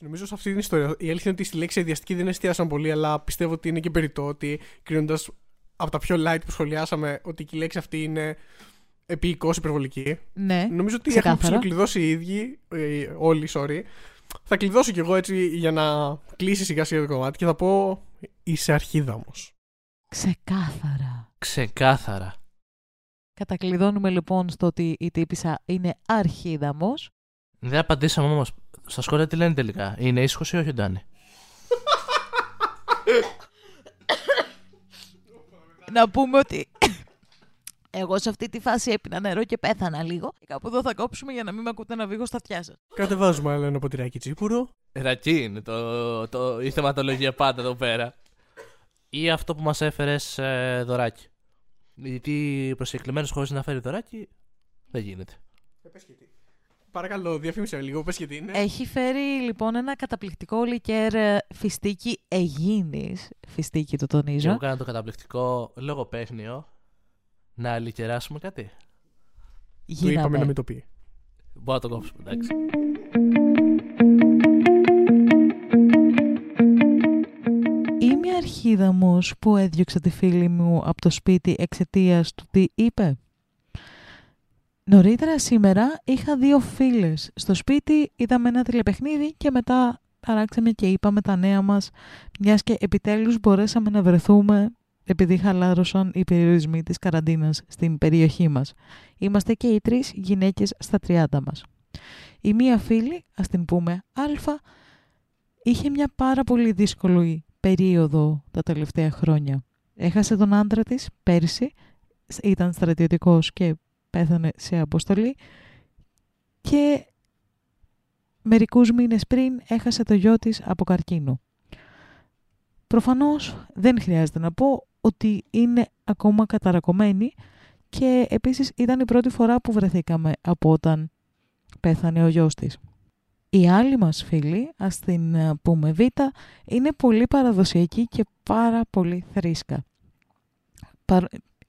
Νομίζω σε αυτή την ιστορία. Η αλήθεια είναι ότι στη λέξη αειδιαστική δεν εστιάσαν πολύ, αλλά πιστεύω ότι είναι και περιττό ότι κρίνοντας από τα πιο light που σχολιάσαμε ότι η λέξη αυτή είναι επίοικος υπερβολική. Ναι. Νομίζω ότι έχουμε ψηλοκλειδώσει οι ίδιοι, ε, όλοι, sorry, θα κλειδώσω κι εγώ έτσι για να κλείσει σιγά σιγά το κομμάτι και θα πω είσαι αρχίδαμος. Ξεκάθαρα. Ξεκάθαρα. Κατακλειδώνουμε λοιπόν στο ότι η τύπησα είναι αρχίδαμος. Δεν απαντήσαμε όμως. Στα σχόλια τι λένε τελικά; Είναι ήσυχος ή όχι ο Ντάνι; να πούμε ότι εγώ σε αυτή τη φάση έπινα νερό και πέθανα λίγο. Και κάπου εδώ θα κόψουμε για να μην με ακούτε να βήγω στα αυτιά σας. Κατεβάζουμε άλλο ένα ποτηράκι τσίπουρο. Ρακί είναι το, το, η θεματολογία πάντα εδώ πέρα. Ή αυτό που μας έφερες ε, δωράκι. Γιατί προσκεκλημένος χωρίς να φέρει δωράκι δεν γίνεται. Ε, Παρακαλώ, διαφήμισε λίγο, πες γιατί είναι. Έχει φέρει λοιπόν ένα καταπληκτικό λικέρ ε, φιστίκι Αιγίνης. Φιστίκι το τονίζω. Και εγώ κάνω το καταπληκτικό λογοπαίχνιο να αλικεράσουμε κάτι; Γίναμε. Το είπαμε να μην το πει. Μπορώ να το κόψουμε, εντάξει. Είμαι αρχίδαμος που έδιωξα τη φίλη μου από το σπίτι εξαιτίας του τι είπε. Νωρίτερα σήμερα είχα δύο φίλες. Στο σπίτι είδαμε ένα τηλεπαιχνίδι και μετά παράξαμε και είπαμε τα νέα μας, μιας και επιτέλους μπορέσαμε να βρεθούμε επειδή χαλάρωσαν οι περιορισμοί της καραντίνας στην περιοχή μας. Είμαστε και οι τρεις γυναίκες στα 30 μας. Η μία φίλη, ας την πούμε Α, είχε μια πάρα πολύ δύσκολη περίοδο τα τελευταία χρόνια. Έχασε τον άντρα της πέρσι, ήταν στρατιωτικός και πέθανε σε αποστολή και μερικούς μήνες πριν έχασε το γιο της από καρκίνο. Προφανώς δεν χρειάζεται να πω ότι είναι ακόμα καταρακωμένη και επίσης ήταν η πρώτη φορά που βρεθήκαμε από όταν πέθανε ο γιος της. Η άλλη μας φίλη, ας την ε, πούμε Β, είναι πολύ παραδοσιακή και πάρα πολύ θρήσκα.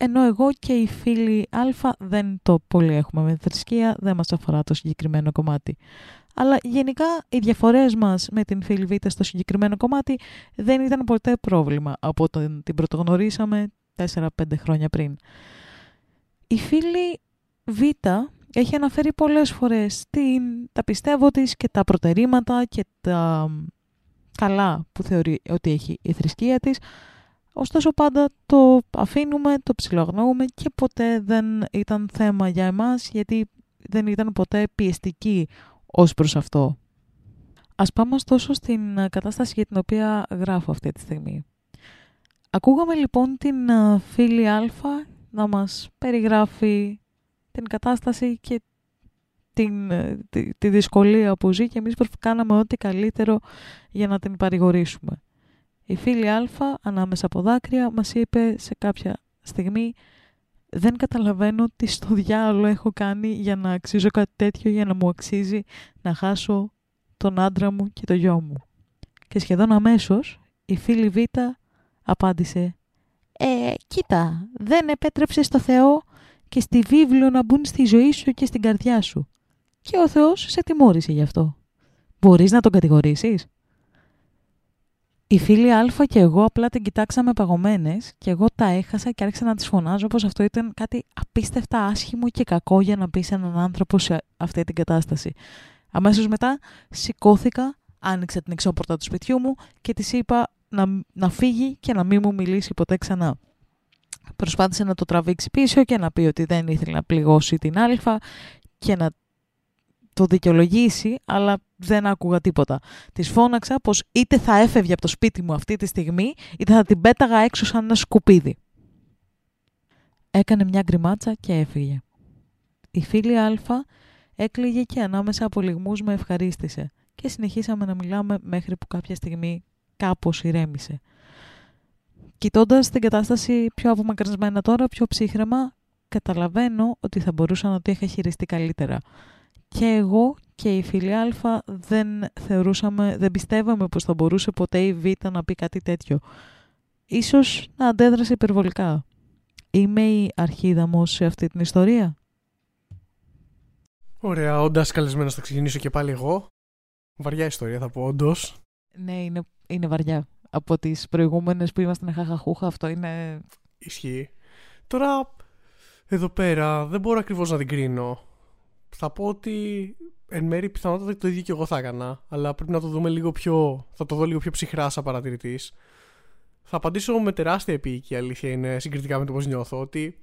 Ενώ εγώ και η φίλη Α δεν το πολύ έχουμε με θρησκεία, δεν μας αφορά το συγκεκριμένο κομμάτι. Αλλά γενικά οι διαφορές μας με την φίλη Β στο συγκεκριμένο κομμάτι δεν ήταν ποτέ πρόβλημα από όταν την πρωτογνωρίσαμε 4-5 χρόνια πριν. Η φίλη Β έχει αναφέρει πολλές φορές την, τα πιστεύω της και τα προτερήματα και τα καλά που θεωρεί ότι έχει η θρησκεία της. Ωστόσο πάντα το αφήνουμε, το ψιλογνώουμε και ποτέ δεν ήταν θέμα για εμάς γιατί δεν ήταν ποτέ πιεστική ως προς αυτό. Ας πάμε ωστόσο στην κατάσταση για την οποία γράφω αυτή τη στιγμή. Ακούγαμε λοιπόν την α, φίλη Α να μας περιγράφει την κατάσταση και την, ε, τη, τη δυσκολία που ζει και εμείς κάναμε ό,τι καλύτερο για να την παρηγορήσουμε. Η φίλη Α, ανάμεσα από δάκρυα, μας είπε σε κάποια στιγμή «Δεν καταλαβαίνω τι στο διάλογο έχω κάνει για να αξίζω κάτι τέτοιο, για να μου αξίζει να χάσω τον άντρα μου και το γιο μου». Και σχεδόν αμέσως η φίλη Β απάντησε «Ε, κοίτα, δεν επέτρεψες στο Θεό και στη βίβλο να μπουν στη ζωή σου και στην καρδιά σου. Και ο Θεός σε τιμώρησε γι' αυτό. Μπορείς να τον κατηγορήσεις;» Η φίλη Α και εγώ απλά την κοιτάξαμε παγωμένες και εγώ τα έχασα και άρχισα να τη φωνάζω πως αυτό ήταν κάτι απίστευτα άσχημο και κακό για να πει σε έναν άνθρωπο σε αυτή την κατάσταση. Αμέσως μετά σηκώθηκα, άνοιξα την εξώπορτα του σπιτιού μου και της είπα να, να φύγει και να μην μου μιλήσει ποτέ ξανά. Προσπάθησε να το τραβήξει πίσω και να πει ότι δεν ήθελε να πληγώσει την Α και να το δικαιολογήσει, αλλά δεν άκουγα τίποτα. Της φώναξα πως είτε θα έφευγε από το σπίτι μου αυτή τη στιγμή, είτε θα την πέταγα έξω σαν ένα σκουπίδι. Έκανε μια γκριμάτσα και έφυγε. Η φίλη Α έκλειγε και ανάμεσα από λιγμούς με ευχαρίστησε και συνεχίσαμε να μιλάμε μέχρι που κάποια στιγμή κάπως ηρέμησε. Κοιτώντας την κατάσταση πιο απομακρυσμένα τώρα, πιο ψύχρεμα, καταλαβαίνω ότι θα μπορούσα να το είχα χειριστεί καλύτερα και εγώ και η φίλη Α δεν θεωρούσαμε, δεν πιστεύαμε πως θα μπορούσε ποτέ η Β να πει κάτι τέτοιο. Ίσως να αντέδρασε υπερβολικά. Είμαι η αρχίδαμος σε αυτή την ιστορία. Ωραία, όντας καλεσμένος θα ξεκινήσω και πάλι εγώ. Βαριά ιστορία θα πω, όντως. Ναι, είναι, είναι βαριά. Από τις προηγούμενες που ήμασταν χαχαχούχα, αυτό είναι. Ισχύει. Τώρα, εδώ πέρα δεν μπορώ ακριβώς να την κρίνω θα πω ότι εν μέρει πιθανότατα το ίδιο και εγώ θα έκανα, αλλά πρέπει να το δούμε λίγο πιο. θα το δω λίγο πιο ψυχρά σαν παρατηρητής. Θα απαντήσω με τεράστια επίοικη, αλήθεια είναι, συγκριτικά με το πώς νιώθω, ότι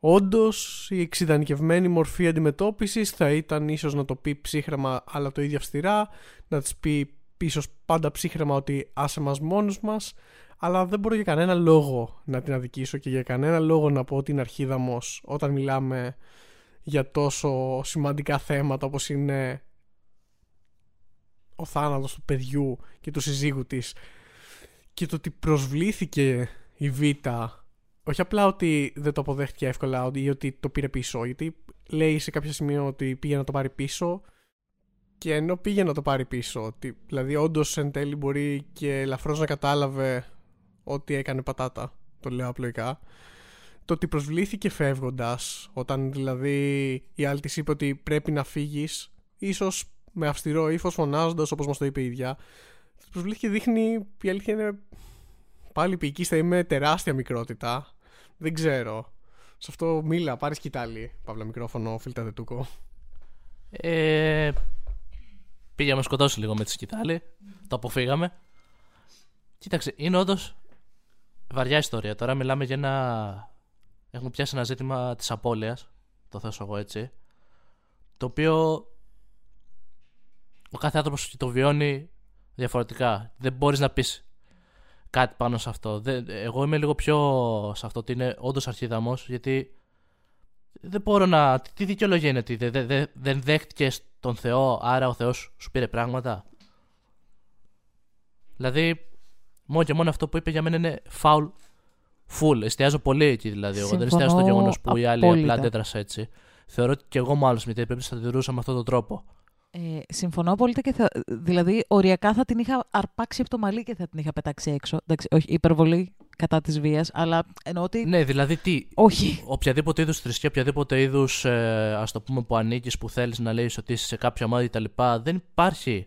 όντως η εξειδανικευμένη μορφή αντιμετώπισης θα ήταν ίσως να το πει ψύχρεμα, αλλά το ίδιο αυστηρά, να της πει ίσως πάντα ψύχρεμα ότι άσε μας μόνους μας, αλλά δεν μπορώ για κανένα λόγο να την αδικήσω και για κανένα λόγο να πω ότι είναι αρχίδαμος όταν μιλάμε για τόσο σημαντικά θέματα όπως είναι ο θάνατος του παιδιού και του συζύγου της και το ότι προσβλήθηκε η Β όχι απλά ότι δεν το αποδέχτηκε εύκολα ή ότι το πήρε πίσω γιατί λέει σε κάποια σημείο ότι πήγε να το πάρει πίσω και ενώ πήγε να το πάρει πίσω ότι, δηλαδή όντως εν τέλει μπορεί και ελαφρώς να κατάλαβε ότι έκανε πατάτα το λέω απλοϊκά το ότι προσβλήθηκε φεύγοντας, όταν δηλαδή η άλλη της είπε ότι πρέπει να φύγεις, ίσως με αυστηρό ύφος φωνάζοντας όπως μας το είπε η ίδια. Προσβλήθηκε δείχνει, η αλήθεια είναι πάλι θα είμαι τεράστια μικρότητα. Δεν ξέρω. Σε αυτό μίλα, πάρει κοιτάλι. Παύλα μικρόφωνο, φίλτα δετούκο. Ε, πήγαμε σκοτώσει λίγο με τη σκητάλη. Το αποφύγαμε. Κοίταξε, είναι όντως βαριά ιστορία. Τώρα μιλάμε για ένα έχουμε πιάσει ένα ζήτημα της απώλειας, το θέσω εγώ έτσι, το οποίο ο κάθε άνθρωπος το βιώνει διαφορετικά. Δεν μπορείς να πεις κάτι πάνω σε αυτό. εγώ είμαι λίγο πιο σε αυτό ότι είναι όντως αρχίδαμος, γιατί δεν μπορώ να... Τι δικαιολογία είναι ότι δεν, δεν, δεν δέχτηκες τον Θεό, άρα ο Θεός σου πήρε πράγματα. Δηλαδή, μόνο και μόνο αυτό που είπε για μένα είναι φάουλ Φουλ. Εστιάζω πολύ εκεί δηλαδή. Εγώ δεν εστιάζω στο γεγονός που η άλλη απλά αντέδρασε έτσι. Θεωρώ ότι και εγώ μάλλον με πρέπει να αντιδρούσα με αυτόν τον τρόπο. Ε, συμφωνώ απόλυτα και θα, δηλαδή οριακά θα την είχα αρπάξει από το μαλλί και θα την είχα πετάξει έξω. Εντάξει, όχι υπερβολή κατά της βίας, αλλά εννοώ ότι. Ναι, δηλαδή τι. Όχι. Οποιαδήποτε είδους θρησκεία, οποιαδήποτε είδους ε, ας το πούμε που ανήκεις, που θέλεις να λέει ότι είσαι σε κάποια ομάδα κτλ. Δεν υπάρχει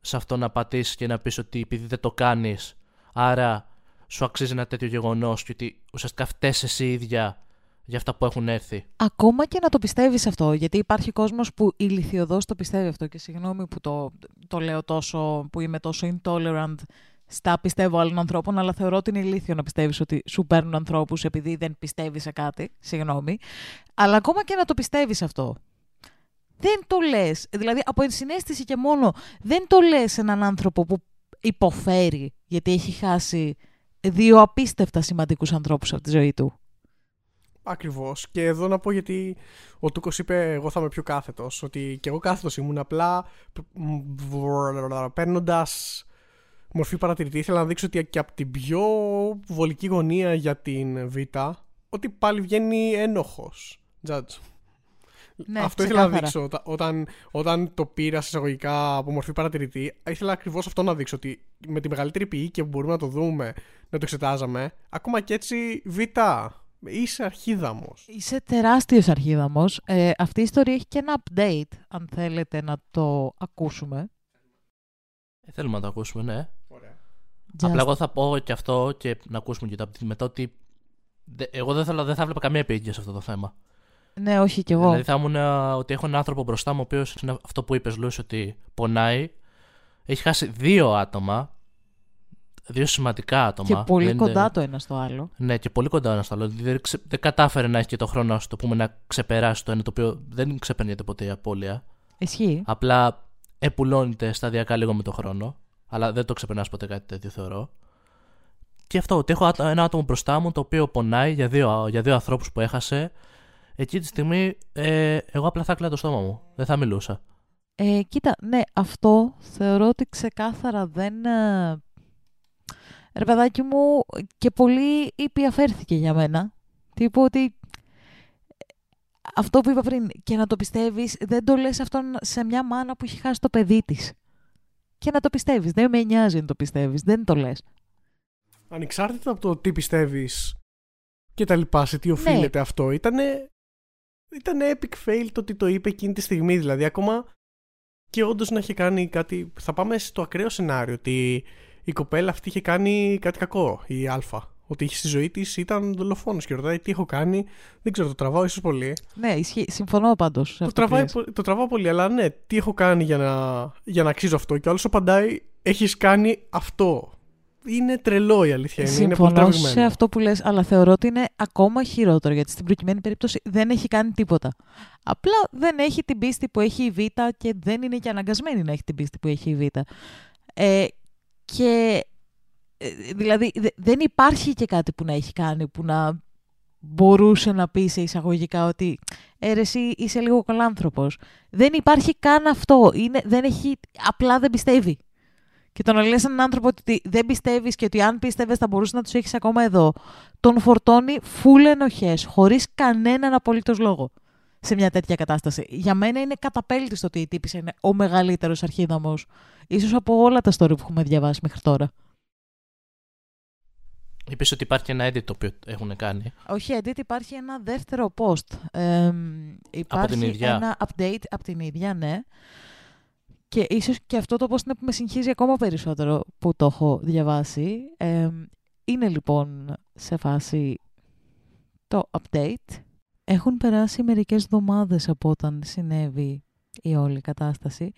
σε αυτό να πατήσεις και να πεις ότι επειδή δεν το κάνεις, άρα σου αξίζει ένα τέτοιο γεγονός και ότι ουσιαστικά φταίει εσύ ίδια για αυτά που έχουν έρθει. Ακόμα και να το πιστεύεις αυτό, γιατί υπάρχει κόσμος που ηλικιωδώ το πιστεύει αυτό και συγγνώμη που το, το λέω τόσο, που είμαι τόσο intolerant στα πιστεύω άλλων ανθρώπων, αλλά θεωρώ ότι είναι ηλίθιο να πιστεύεις ότι σου παίρνουν ανθρώπους επειδή δεν πιστεύεις σε κάτι. Συγγνώμη. Αλλά ακόμα και να το πιστεύεις αυτό. Δεν το λες. Δηλαδή, από ενσυναίσθηση και μόνο, δεν το λες έναν άνθρωπο που υποφέρει γιατί έχει χάσει δύο απίστευτα σημαντικούς ανθρώπους από τη ζωή του. Ακριβώς. Και εδώ να πω γιατί ο Τούκος είπε: Εγώ θα είμαι πιο κάθετος. Ότι και εγώ κάθετος ήμουν. Απλά παίρνοντας μορφή παρατηρητή, ήθελα να δείξω ότι και από την πιο βολική γωνία για την Β, ότι πάλι βγαίνει ένοχος. Judge. Ναι, αυτό ήθελα να δείξω όταν, όταν το πήρα σε εισαγωγικά από μορφή παρατηρητή. Ήθελα ακριβώς αυτό να δείξω. Ότι με τη μεγαλύτερη πηγή και που μπορούμε να το δούμε, να το εξετάζαμε, ακόμα και έτσι Β. Είσαι αρχίδαμος. Είσαι τεράστιος αρχίδαμος. Ε, αυτή η ιστορία έχει και ένα update, αν θέλετε να το ακούσουμε. Ε, θέλουμε να το ακούσουμε, ναι. Ωραία. Απλά εγώ θα πω και αυτό και να ακούσουμε και το update μετά ότι εγώ δεν, θέλω, δεν θα βλέπα καμία επίγεια σε αυτό το θέμα. Ναι, όχι κι εγώ. Δηλαδή θα ήμουν ότι έχω έναν άνθρωπο μπροστά μου, ο οποίος είναι αυτό που είπες, Λούση, ότι πονάει. Έχει χάσει δύο άτομα. Δύο σημαντικά άτομα. Και πολύ κοντά το ένα στο άλλο. Ναι, και πολύ κοντά το ένα στο άλλο. Δηλαδή δεν, κατάφερε να έχει και το χρόνο, το πούμε, να ξεπεράσει το ένα, το οποίο δεν ξεπερνιέται ποτέ η απώλεια. Ισχύει. Απλά επουλώνεται σταδιακά λίγο με το χρόνο. Αλλά δεν το ξεπερνάς ποτέ κάτι τέτοιο, θεωρώ. Και αυτό, ότι έχω ένα άτομο μπροστά μου το οποίο πονάει για δύο, για δύο ανθρώπους που έχασε εκεί τη στιγμή ε, εγώ απλά θα κλαίω το στόμα μου. Δεν θα μιλούσα. Ε, κοίτα, ναι, αυτό θεωρώ ότι ξεκάθαρα δεν... Ε, ρε παιδάκι μου, και πολύ υπηαφέρθηκε για μένα. Τύπου ότι αυτό που είπα πριν, και να το πιστεύεις, δεν το λες αυτό σε μια μάνα που έχει χάσει το παιδί της. Και να το πιστεύεις, δεν με νοιάζει να το πιστεύεις, δεν το λες. Ανεξάρτητα από το τι πιστεύεις και τα λοιπά, σε τι ναι. οφείλεται αυτό, ήτανε ήταν epic fail το ότι το είπε εκείνη τη στιγμή. Δηλαδή, ακόμα και όντως να είχε κάνει κάτι. Θα πάμε στο ακραίο σενάριο ότι η κοπέλα αυτή είχε κάνει κάτι κακό, η Α. Ότι είχε στη ζωή της ήταν δολοφόνος και ρωτάει τι έχω κάνει. Δεν ξέρω, το τραβάω ίσως πολύ. Ναι, ισχύει. Συμφωνώ πάντως. Το, το τραβάω πολύ, αλλά ναι, τι έχω κάνει για να, για να αξίζω αυτό. Και ο άλλος απαντάει, έχεις κάνει αυτό είναι τρελό η αλήθεια. Είναι, Συμφωνώ είναι σε αυτό που λες, αλλά θεωρώ ότι είναι ακόμα χειρότερο, γιατί στην προκειμένη περίπτωση δεν έχει κάνει τίποτα. Απλά δεν έχει την πίστη που έχει η Β και δεν είναι και αναγκασμένη να έχει την πίστη που έχει η Β. Ε, και ε, δηλαδή δεν υπάρχει και κάτι που να έχει κάνει που να μπορούσε να πει σε εισαγωγικά ότι «Ε, εσύ είσαι λίγο καλάνθρωπος. Δεν υπάρχει καν αυτό. Είναι, δεν έχει, απλά δεν πιστεύει. Και το να λες έναν άνθρωπο ότι δεν πιστεύεις και ότι αν πίστευες θα μπορούσε να τους έχεις ακόμα εδώ, τον φορτώνει φούλε ενοχές, χωρίς κανέναν απολύτως λόγο σε μια τέτοια κατάσταση. Για μένα είναι καταπέλτιστο ότι η τύπησα είναι ο μεγαλύτερος αρχίδαμος, ίσως από όλα τα story που έχουμε διαβάσει μέχρι τώρα. Είπες ότι υπάρχει ένα edit το οποίο έχουν κάνει. Όχι edit, υπάρχει ένα δεύτερο post. Ε, υπάρχει από την ίδια. ένα update από την ίδια, ναι. Και ίσως και αυτό το post είναι που με συγχύζει ακόμα περισσότερο που το έχω διαβάσει. είναι λοιπόν σε φάση το update. Έχουν περάσει μερικές εβδομάδες από όταν συνέβη η όλη κατάσταση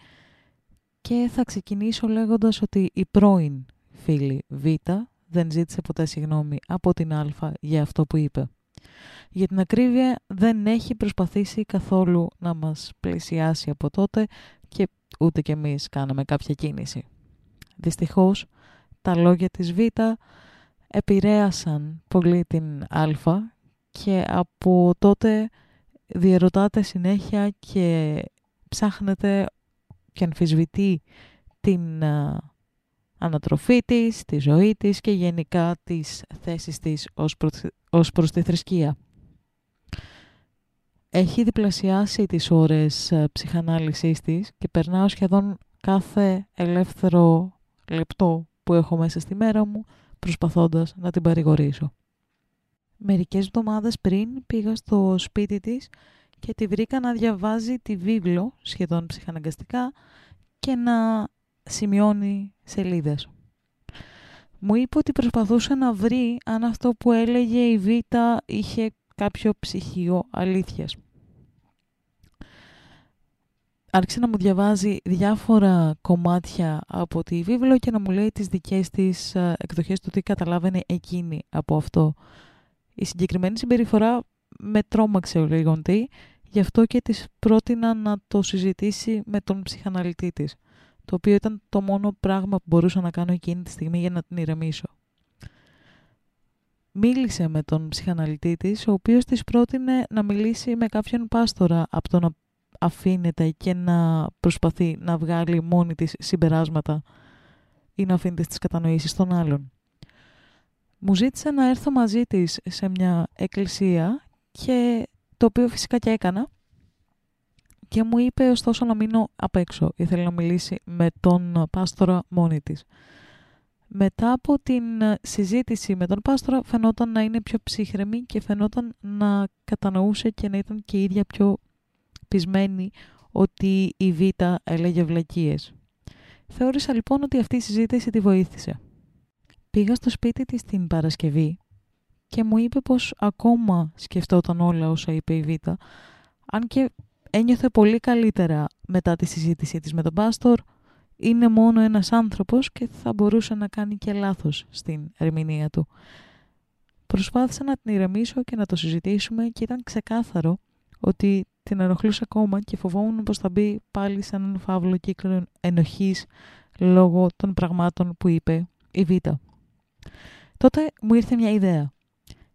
και θα ξεκινήσω λέγοντας ότι η πρώην φίλη Β δεν ζήτησε ποτέ συγγνώμη από την Α για αυτό που είπε. Για την ακρίβεια δεν έχει προσπαθήσει καθόλου να μας πλησιάσει από τότε και ούτε κι εμείς κάναμε κάποια κίνηση. Δυστυχώς, τα λόγια της Β επηρέασαν πολύ την Α και από τότε διερωτάτε συνέχεια και ψάχνετε και αμφισβητεί την ανατροφή της, τη ζωή της και γενικά τις θέσεις της ως, ως προς τη θρησκεία έχει διπλασιάσει τις ώρες ε, ψυχανάλυσης της και περνάω σχεδόν κάθε ελεύθερο λεπτό που έχω μέσα στη μέρα μου προσπαθώντας να την παρηγορήσω. Μερικές εβδομάδες πριν πήγα στο σπίτι της και τη βρήκα να διαβάζει τη βίβλο σχεδόν ψυχαναγκαστικά και να σημειώνει σελίδες. Μου είπε ότι προσπαθούσε να βρει αν αυτό που έλεγε η Β' είχε κάποιο ψυχείο αλήθειας άρχισε να μου διαβάζει διάφορα κομμάτια από τη βίβλο και να μου λέει τις δικές της ε, εκδοχές του τι καταλάβαινε εκείνη από αυτό. Η συγκεκριμένη συμπεριφορά με τρόμαξε ο λέγοντι, γι' αυτό και της πρότεινα να το συζητήσει με τον ψυχαναλυτή της, το οποίο ήταν το μόνο πράγμα που μπορούσα να κάνω εκείνη τη στιγμή για να την ηρεμήσω. μίλησε με τον ψυχαναλυτή της, ο οποίος της πρότεινε να μιλήσει με κάποιον πάστορα από το να αφήνεται και να προσπαθεί να βγάλει μόνη της συμπεράσματα ή να αφήνεται στις κατανοήσεις των άλλων. Μου ζήτησε να έρθω μαζί της σε μια εκκλησία και το οποίο φυσικά και έκανα και μου είπε ωστόσο να μείνω απ' έξω. Ήθελε να μιλήσει με τον πάστορα μόνη της. Μετά από την συζήτηση με τον πάστορα φαινόταν να είναι πιο ψύχρεμη και φαινόταν να κατανοούσε και να ήταν και η ίδια πιο πεισμένη ότι η Β έλεγε βλακίες. Θεώρησα λοιπόν ότι αυτή η συζήτηση τη βοήθησε. Πήγα στο σπίτι της την Παρασκευή και μου είπε πως ακόμα σκεφτόταν όλα όσα είπε η Β, αν και ένιωθε πολύ καλύτερα μετά τη συζήτησή της με τον Πάστορ, είναι μόνο ένας άνθρωπος και θα μπορούσε να κάνει και λάθος στην ερμηνεία του. Προσπάθησα να την ηρεμήσω και να το συζητήσουμε και ήταν ξεκάθαρο ότι την ενοχλούσε ακόμα και φοβόμουν πως θα μπει πάλι σε έναν φαύλο κύκλο ενοχής λόγω των πραγμάτων που είπε η Β. Τότε μου ήρθε μια ιδέα.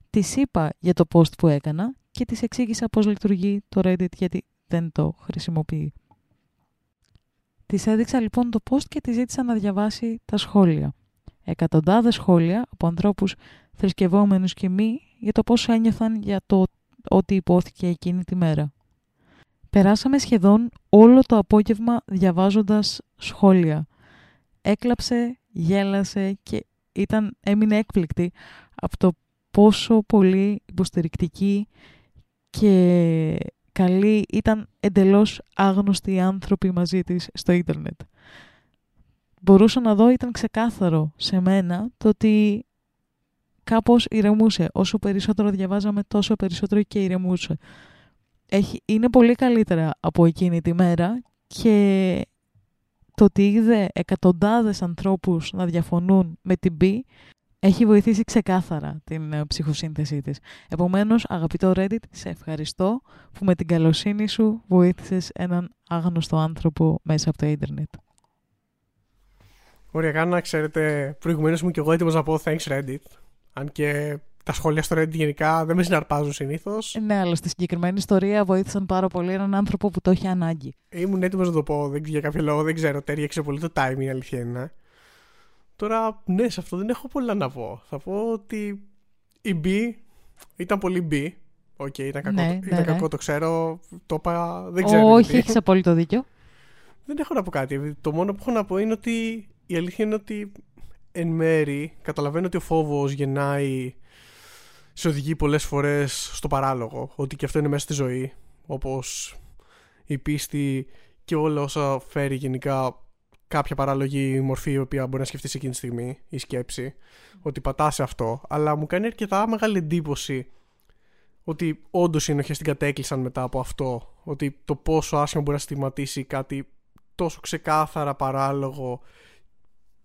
Της είπα για το post που έκανα και της εξήγησα πώς λειτουργεί το Reddit γιατί δεν το χρησιμοποιεί. Της έδειξα λοιπόν το post και της ζήτησα να διαβάσει τα σχόλια. Εκατοντάδες σχόλια από ανθρώπους θρησκευόμενους και μη για το πώς ένιωθαν για το ό,τι υπόθηκε εκείνη τη μέρα. Περάσαμε σχεδόν όλο το απόγευμα διαβάζοντας σχόλια. Έκλαψε, γέλασε και ήταν, έμεινε έκπληκτη από το πόσο πολύ υποστηρικτική και καλή ήταν εντελώς άγνωστοι άνθρωποι μαζί της στο ίντερνετ. Μπορούσα να δω, ήταν ξεκάθαρο σε μένα το ότι κάπως ηρεμούσε. Όσο περισσότερο διαβάζαμε, τόσο περισσότερο και ηρεμούσε. Έχει, είναι πολύ καλύτερα από εκείνη τη μέρα και το ότι είδε εκατοντάδες ανθρώπους να διαφωνούν με την B έχει βοηθήσει ξεκάθαρα την ε, ψυχοσύνθεσή της. Επομένως, αγαπητό Reddit, σε ευχαριστώ που με την καλοσύνη σου βοήθησες έναν άγνωστο άνθρωπο μέσα από το ίντερνετ. Ωραία, να ξέρετε, προηγουμένως μου και εγώ έτοιμος να πω thanks Reddit. Αν και τα σχόλια στο Reddit γενικά δεν με συναρπάζουν συνήθως. Ναι, αλλά στη συγκεκριμένη ιστορία βοήθησαν πάρα πολύ έναν άνθρωπο που το έχει ανάγκη. Ήμουν έτοιμος να το πω, δεν, για κάποιο λόγο δεν ξέρω. Ταίριαξε πολύ το timing, η αλήθεια είναι. Τώρα, ναι, σε αυτό δεν έχω πολλά να πω. Θα πω ότι η B ήταν πολύ B. OK, okay, ήταν, κακό, ναι, το, ήταν ναι, κακό, ναι. το ξέρω. Το είπα, δεν ξέρω. Όχι, έχεις απόλυτο δίκιο. Δεν έχω να πω κάτι. Το μόνο που έχω να πω είναι ότι η αλήθεια είναι ότι εν μέρη καταλαβαίνω ότι ο φόβος γεννάει σε οδηγεί πολλές φορές στο παράλογο ότι και αυτό είναι μέσα στη ζωή όπως η πίστη και όλα όσα φέρει γενικά κάποια παράλογη μορφή η οποία μπορεί να σκεφτείς σε εκείνη τη στιγμή η σκέψη ότι πατάς σε αυτό. Αλλά μου κάνει αρκετά μεγάλη εντύπωση ότι όντως οι ενοχές την κατέκλυσαν μετά από αυτό ότι το πόσο άσχημα μπορεί να στιγματίσει κάτι τόσο ξεκάθαρα παράλογο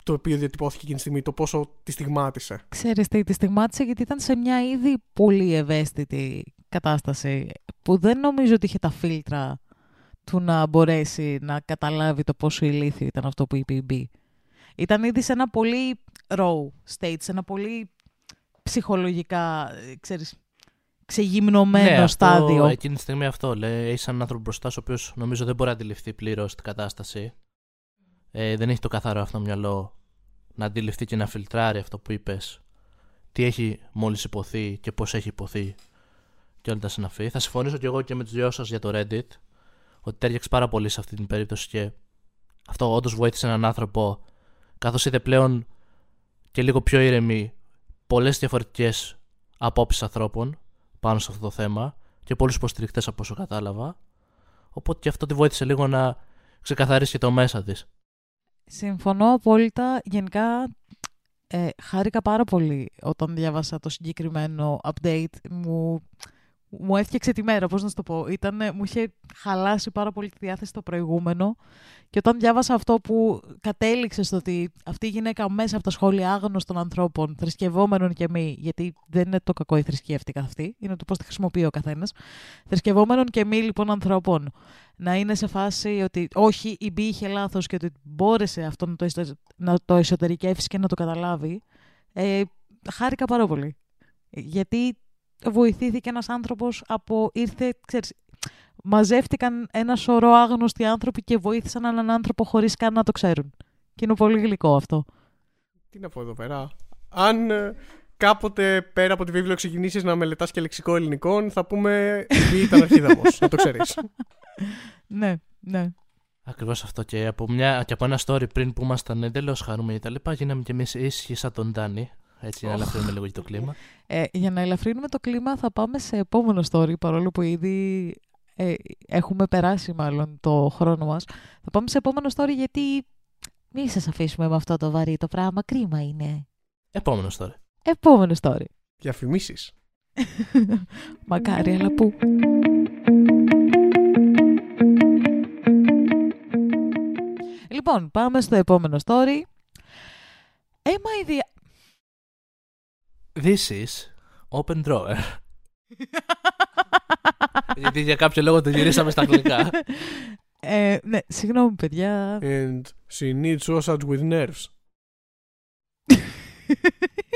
το οποίο διατυπώθηκε εκείνη τη στιγμή, το πόσο τη στιγμάτισε. Ξέρεις τι, τη στιγμάτισε γιατί ήταν σε μια ήδη πολύ ευαίσθητη κατάσταση που δεν νομίζω ότι είχε τα φίλτρα του να μπορέσει να καταλάβει το πόσο ηλίθιο ήταν αυτό που είπε η Μπή. Ήταν ήδη σε ένα πολύ raw state, σε ένα πολύ ψυχολογικά, ξέρεις, ξεγυμνωμένο ναι, στάδιο. Αυτό, εκείνη τη στιγμή αυτό λέει. Έχει έναν άνθρωπο μπροστά σου, ο οποίος νομίζω δεν μπορεί να αντιληφθεί πλήρως την κατάσταση ε, δεν έχει το καθαρό αυτό μυαλό να αντιληφθεί και να φιλτράρει αυτό που είπες, τι έχει μόλις υποθεί και πώς έχει υποθεί και όλα τα συναφή. Θα συμφωνήσω και εγώ και με τους δυο σας για το Reddit ότι τέριαξε πάρα πολύ σε αυτή την περίπτωση και αυτό όντως βοήθησε έναν άνθρωπο καθώς είδε πλέον και λίγο πιο ήρεμη πολλές διαφορετικές απόψεις ανθρώπων πάνω σε αυτό το θέμα και πολλούς υποστηρικτές από όσο κατάλαβα. Οπότε και αυτό τη βοήθησε λίγο να ξεκαθαρίσει και το μέσα της. Συμφωνώ απόλυτα. Γενικά, ε, χάρηκα πάρα πολύ όταν διάβασα το συγκεκριμένο update. Μου, μου έφτιαξε τη μέρα, πώς να σου το πω. Ήτανε, μου είχε χαλάσει πάρα πολύ τη διάθεση το προηγούμενο και όταν διάβασα αυτό που κατέληξε στο ότι αυτή η γυναίκα μέσα από τα σχόλια άγνωστων ανθρώπων, θρησκευόμενων και μη, γιατί δεν είναι το κακό η θρησκεία αυτή καθ' αυτή, είναι το πώς τη χρησιμοποιεί ο καθένας. Θρησκευόμενων και μη λοιπόν ανθρώπων να είναι σε φάση ότι όχι, η Μπή είχε λάθος και ότι μπόρεσε αυτό να το, να το εσωτερικεύσει και να το καταλάβει. Ε, χάρηκα πάρα πολύ. Γιατί βοηθήθηκε ένας άνθρωπος από... Ήρθε, ξέρεις, μαζεύτηκαν ένα σωρό άγνωστοι άνθρωποι και βοήθησαν έναν άνθρωπο χωρίς καν να το ξέρουν. Και είναι πολύ γλυκό αυτό. Τι να πω εδώ πέρα. Αν ε, κάποτε πέρα από τη βίβλο ξεκινήσει να μελετάς και λεξικό ελληνικών, θα πούμε τι ήταν αρχίδαμος, να το ξέρεις. Ναι, ναι. Ακριβώς αυτό και από, μια, και από ένα story πριν που ήμασταν εντελώς χαρούμενοι τα λοιπά, γίναμε κι εμείς ήσυχοι σαν τον Ντάνι. Έτσι, να ελαφρύνουμε λίγο και το κλίμα. Ε, για να ελαφρύνουμε το κλίμα θα πάμε σε επόμενο story, παρόλο που ήδη ε, έχουμε περάσει μάλλον το χρόνο μας. Θα πάμε σε επόμενο story γιατί μη σας αφήσουμε με αυτό το βαρύ το πράγμα, κρίμα είναι. Επόμενο story. Επόμενο story. Διαφημίσεις. Μακάρι, αλλά πού; Λοιπόν, πάμε στο επόμενο story. Am I the... This is open drawer. Γιατί για κάποιο λόγο το γυρίσαμε στα αγγλικά. ε, ναι, συγγνώμη παιδιά. And she needs sausage with nerves.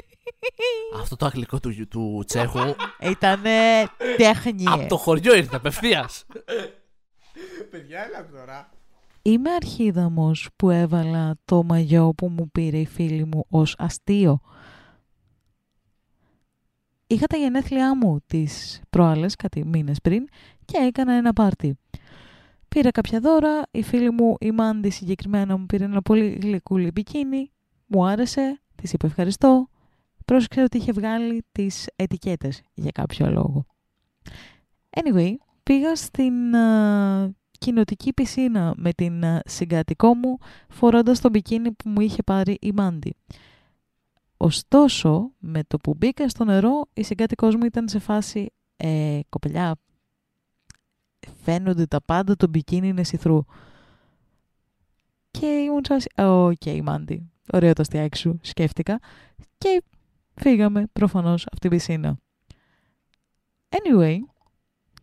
Αυτό το αγγλικό του, του Τσέχου Ήτανε τέχνη. από το χωριό ήρθε απευθείας. Παιδιά, έλα τώρα. Είμαι αρχίδαμος που έβαλα το μαγιό που μου πήρε η φίλη μου ως αστείο. Είχα τα γενέθλιά μου τις προάλλες, κάτι μήνες πριν, και έκανα ένα πάρτι. Πήρα κάποια δώρα, η φίλη μου, η Μάντι συγκεκριμένα, μου πήρε ένα πολύ γλυκούλι μπικίνι, μου άρεσε, της είπε ευχαριστώ, πρόσεξε ότι είχε βγάλει τις ετικέτες για κάποιο λόγο. Anyway, πήγα στην α, κοινοτική πισίνα με την α, συγκατοικό μου φορώντας το μπικίνι που μου είχε πάρει η Μάντι. Ωστόσο, με το που μπήκα στο νερό, η συγκάτοικός μου ήταν σε φάση ε, «Κοπελιά, φαίνονται τα πάντα, το μπικίνι είναι see-through». Και ήμουν σε φάση «OK, Μάντι, ωραίο το αστειάκι σου», σκέφτηκα. Και φύγαμε προφανώς από την πισίνα. Anyway,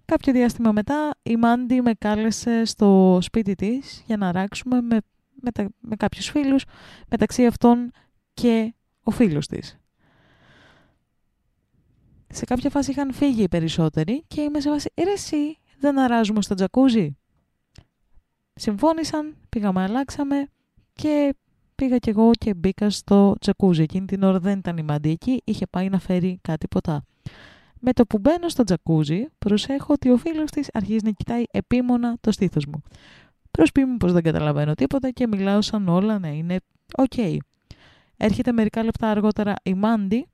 κάποιο διάστημα μετά η Μάντι με κάλεσε στο σπίτι της για να αράξουμε με, με, τα- με κάποιους φίλους, μεταξύ αυτών και ο φίλος της. Σε κάποια φάση είχαν φύγει οι περισσότεροι και είμαι σε φάση «Ρε εσύ, δεν αράζουμε στο τζακούζι». Συμφώνησαν, πήγαμε, αλλάξαμε και πήγα κι εγώ και μπήκα στο τζακούζι. Εκείνη την ώρα δεν ήταν η Μάντι εκεί, είχε πάει να φέρει κάτι ποτά. Με το που μπαίνω στο τζακούζι, προσέχω ότι ο φίλος της αρχίζει να κοιτάει επίμονα το στήθος μου. Προσποιούμαι πως δεν καταλαβαίνω τίποτα και μιλάω σαν όλα να είναι οκ. Έρχεται μερικά λεπτά αργότερα η Μάντι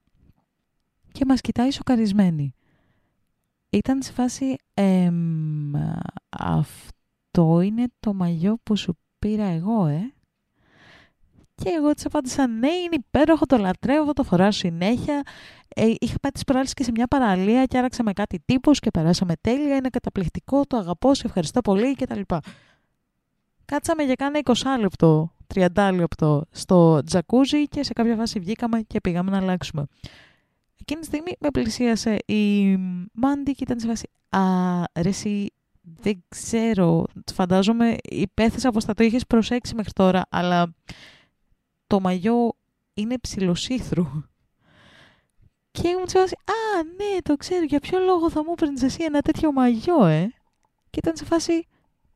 και μας κοιτάει σοκαρισμένη. Ήταν σε φάση «Εμ, αυτό είναι το μαγιό που σου πήρα εγώ, ε». Και εγώ της απάντησα «Ναι, είναι υπέροχο, το λατρεύω, το φοράω συνέχεια». Ε, είχα πάει τις προάλλες και σε μια παραλία και άραξα με κάτι τύπους και περάσαμε τέλεια, είναι καταπληκτικό, το αγαπώ, σε ευχαριστώ πολύ κτλ. Κάτσαμε για κάνα 20 λεπτό, 30 λεπτό στο τζακούζι και σε κάποια φάση βγήκαμε και πήγαμε να αλλάξουμε. Εκείνη τη στιγμή με πλησίασε η Μάντι και ήταν σε φάση «Α, ρε εσύ, δεν ξέρω, φαντάζομαι υπέθεσα πως θα το είχες προσέξει μέχρι τώρα, αλλά το μαγιό είναι ψιλοσύθρου». Και ήμουν σε φάση «Α, ναι, το ξέρω, για ποιο λόγο θα μου έπαιρνες εσύ ένα τέτοιο μαγιό, ε». Και ήταν σε φάση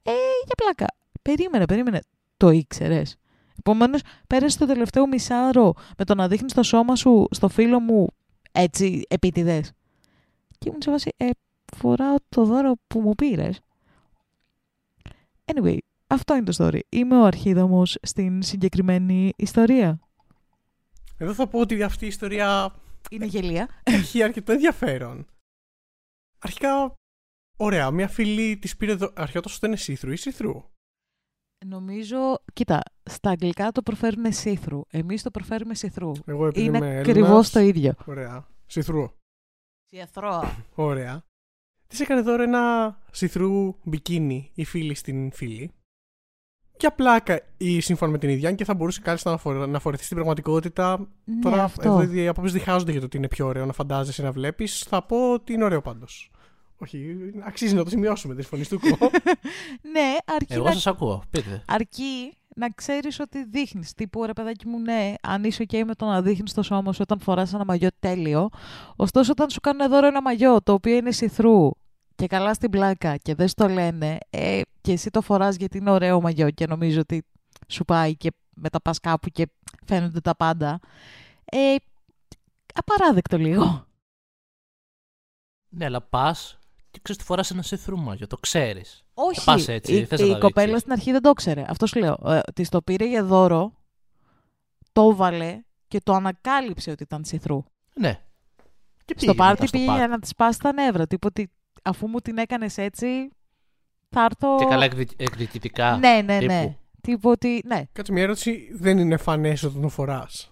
«Ε, για πλάκα, περίμενε, περίμενε, το ήξερες». Επομένως, πέρασε το τελευταίο μισάωρο με το να δείχνεις το σώμα σου στο φίλο μου έτσι επίτηδες. Και ήμουν σε φάση, ε, φοράω το δώρο που μου πήρες. Anyway, αυτό είναι το story. Είμαι ο αρχίδαμος στην συγκεκριμένη ιστορία. Εδώ θα πω ότι αυτή η ιστορία Είναι γελία. έχει αρκετό ενδιαφέρον. Αρχικά, ωραία, μια φίλη της πήρε δω... αρχικά το σωστό είναι see-through ή see-through. Νομίζω, κοίτα, στα αγγλικά το προφέρουμε see-through. Εμείς το προφέρουμε see-through. Εγώ επειδή είμαι Είναι Έλληνας, ακριβώς το ίδιο. Ωραία. See-through. See-through. Ωραία. Της έκανε δώρο ένα see-through μπικίνι η φίλη στην φίλη. Για πλάκα ή σύμφωνα με την ίδια, αν και θα μπορούσε κάλλιστα να, φορε... να φορεθεί στην πραγματικότητα. Ναι, Τώρα αυτό. εδώ οι απόψεις διχάζονται για το ότι είναι πιο ωραίο να φαντάζεσαι να βλέπεις. Θα πω ότι είναι ωραίο πάντως. Όχι, αξίζει να το σημειώσουμε τη φωνή του κο. ναι, αρκεί Εγώ να σας ακούω. Πείτε. αρκεί να ξέρεις ότι δείχνεις. Τύπου ρε παιδάκι μου, ναι, αν είσαι OK με το να δείχνεις το σώμα σου όταν φοράς ένα μαγιό τέλειο. Ωστόσο, όταν σου κάνουν δώρο ένα μαγιό το οποίο είναι σιθρού και καλά στην πλάκα και δεν στο λένε, ε, και εσύ το φοράς γιατί είναι ωραίο μαγιό και νομίζω ότι σου πάει και μετά πας κάπου και φαίνονται τα πάντα. Ε, απαράδεκτο λίγο. Ναι, αλλά πας και ξέρεις τι φοράς ένα see-through μαγιό. Το ξέρεις. Όχι. πας έτσι, η, θες να η τα κοπέλα δείξεις. στην αρχή δεν το ξέρε. Αυτό σου λέω. Ε, της το πήρε για δώρο, το έβαλε και το ανακάλυψε ότι ήταν see-through. Ναι. Και πήγε Στο πάρτι μετά στο πήγε πάρτι. για να της σπάσει τα νεύρα. Τύπου ότι αφού μου την έκανες έτσι, θα έρθω. Και καλά εκδι- εκδικητικά. Ναι, ναι, τύπου. ναι. Τύπου ότι. Ναι. Κάτσε μια ερώτηση. Δεν είναι φανές όταν το φοράς.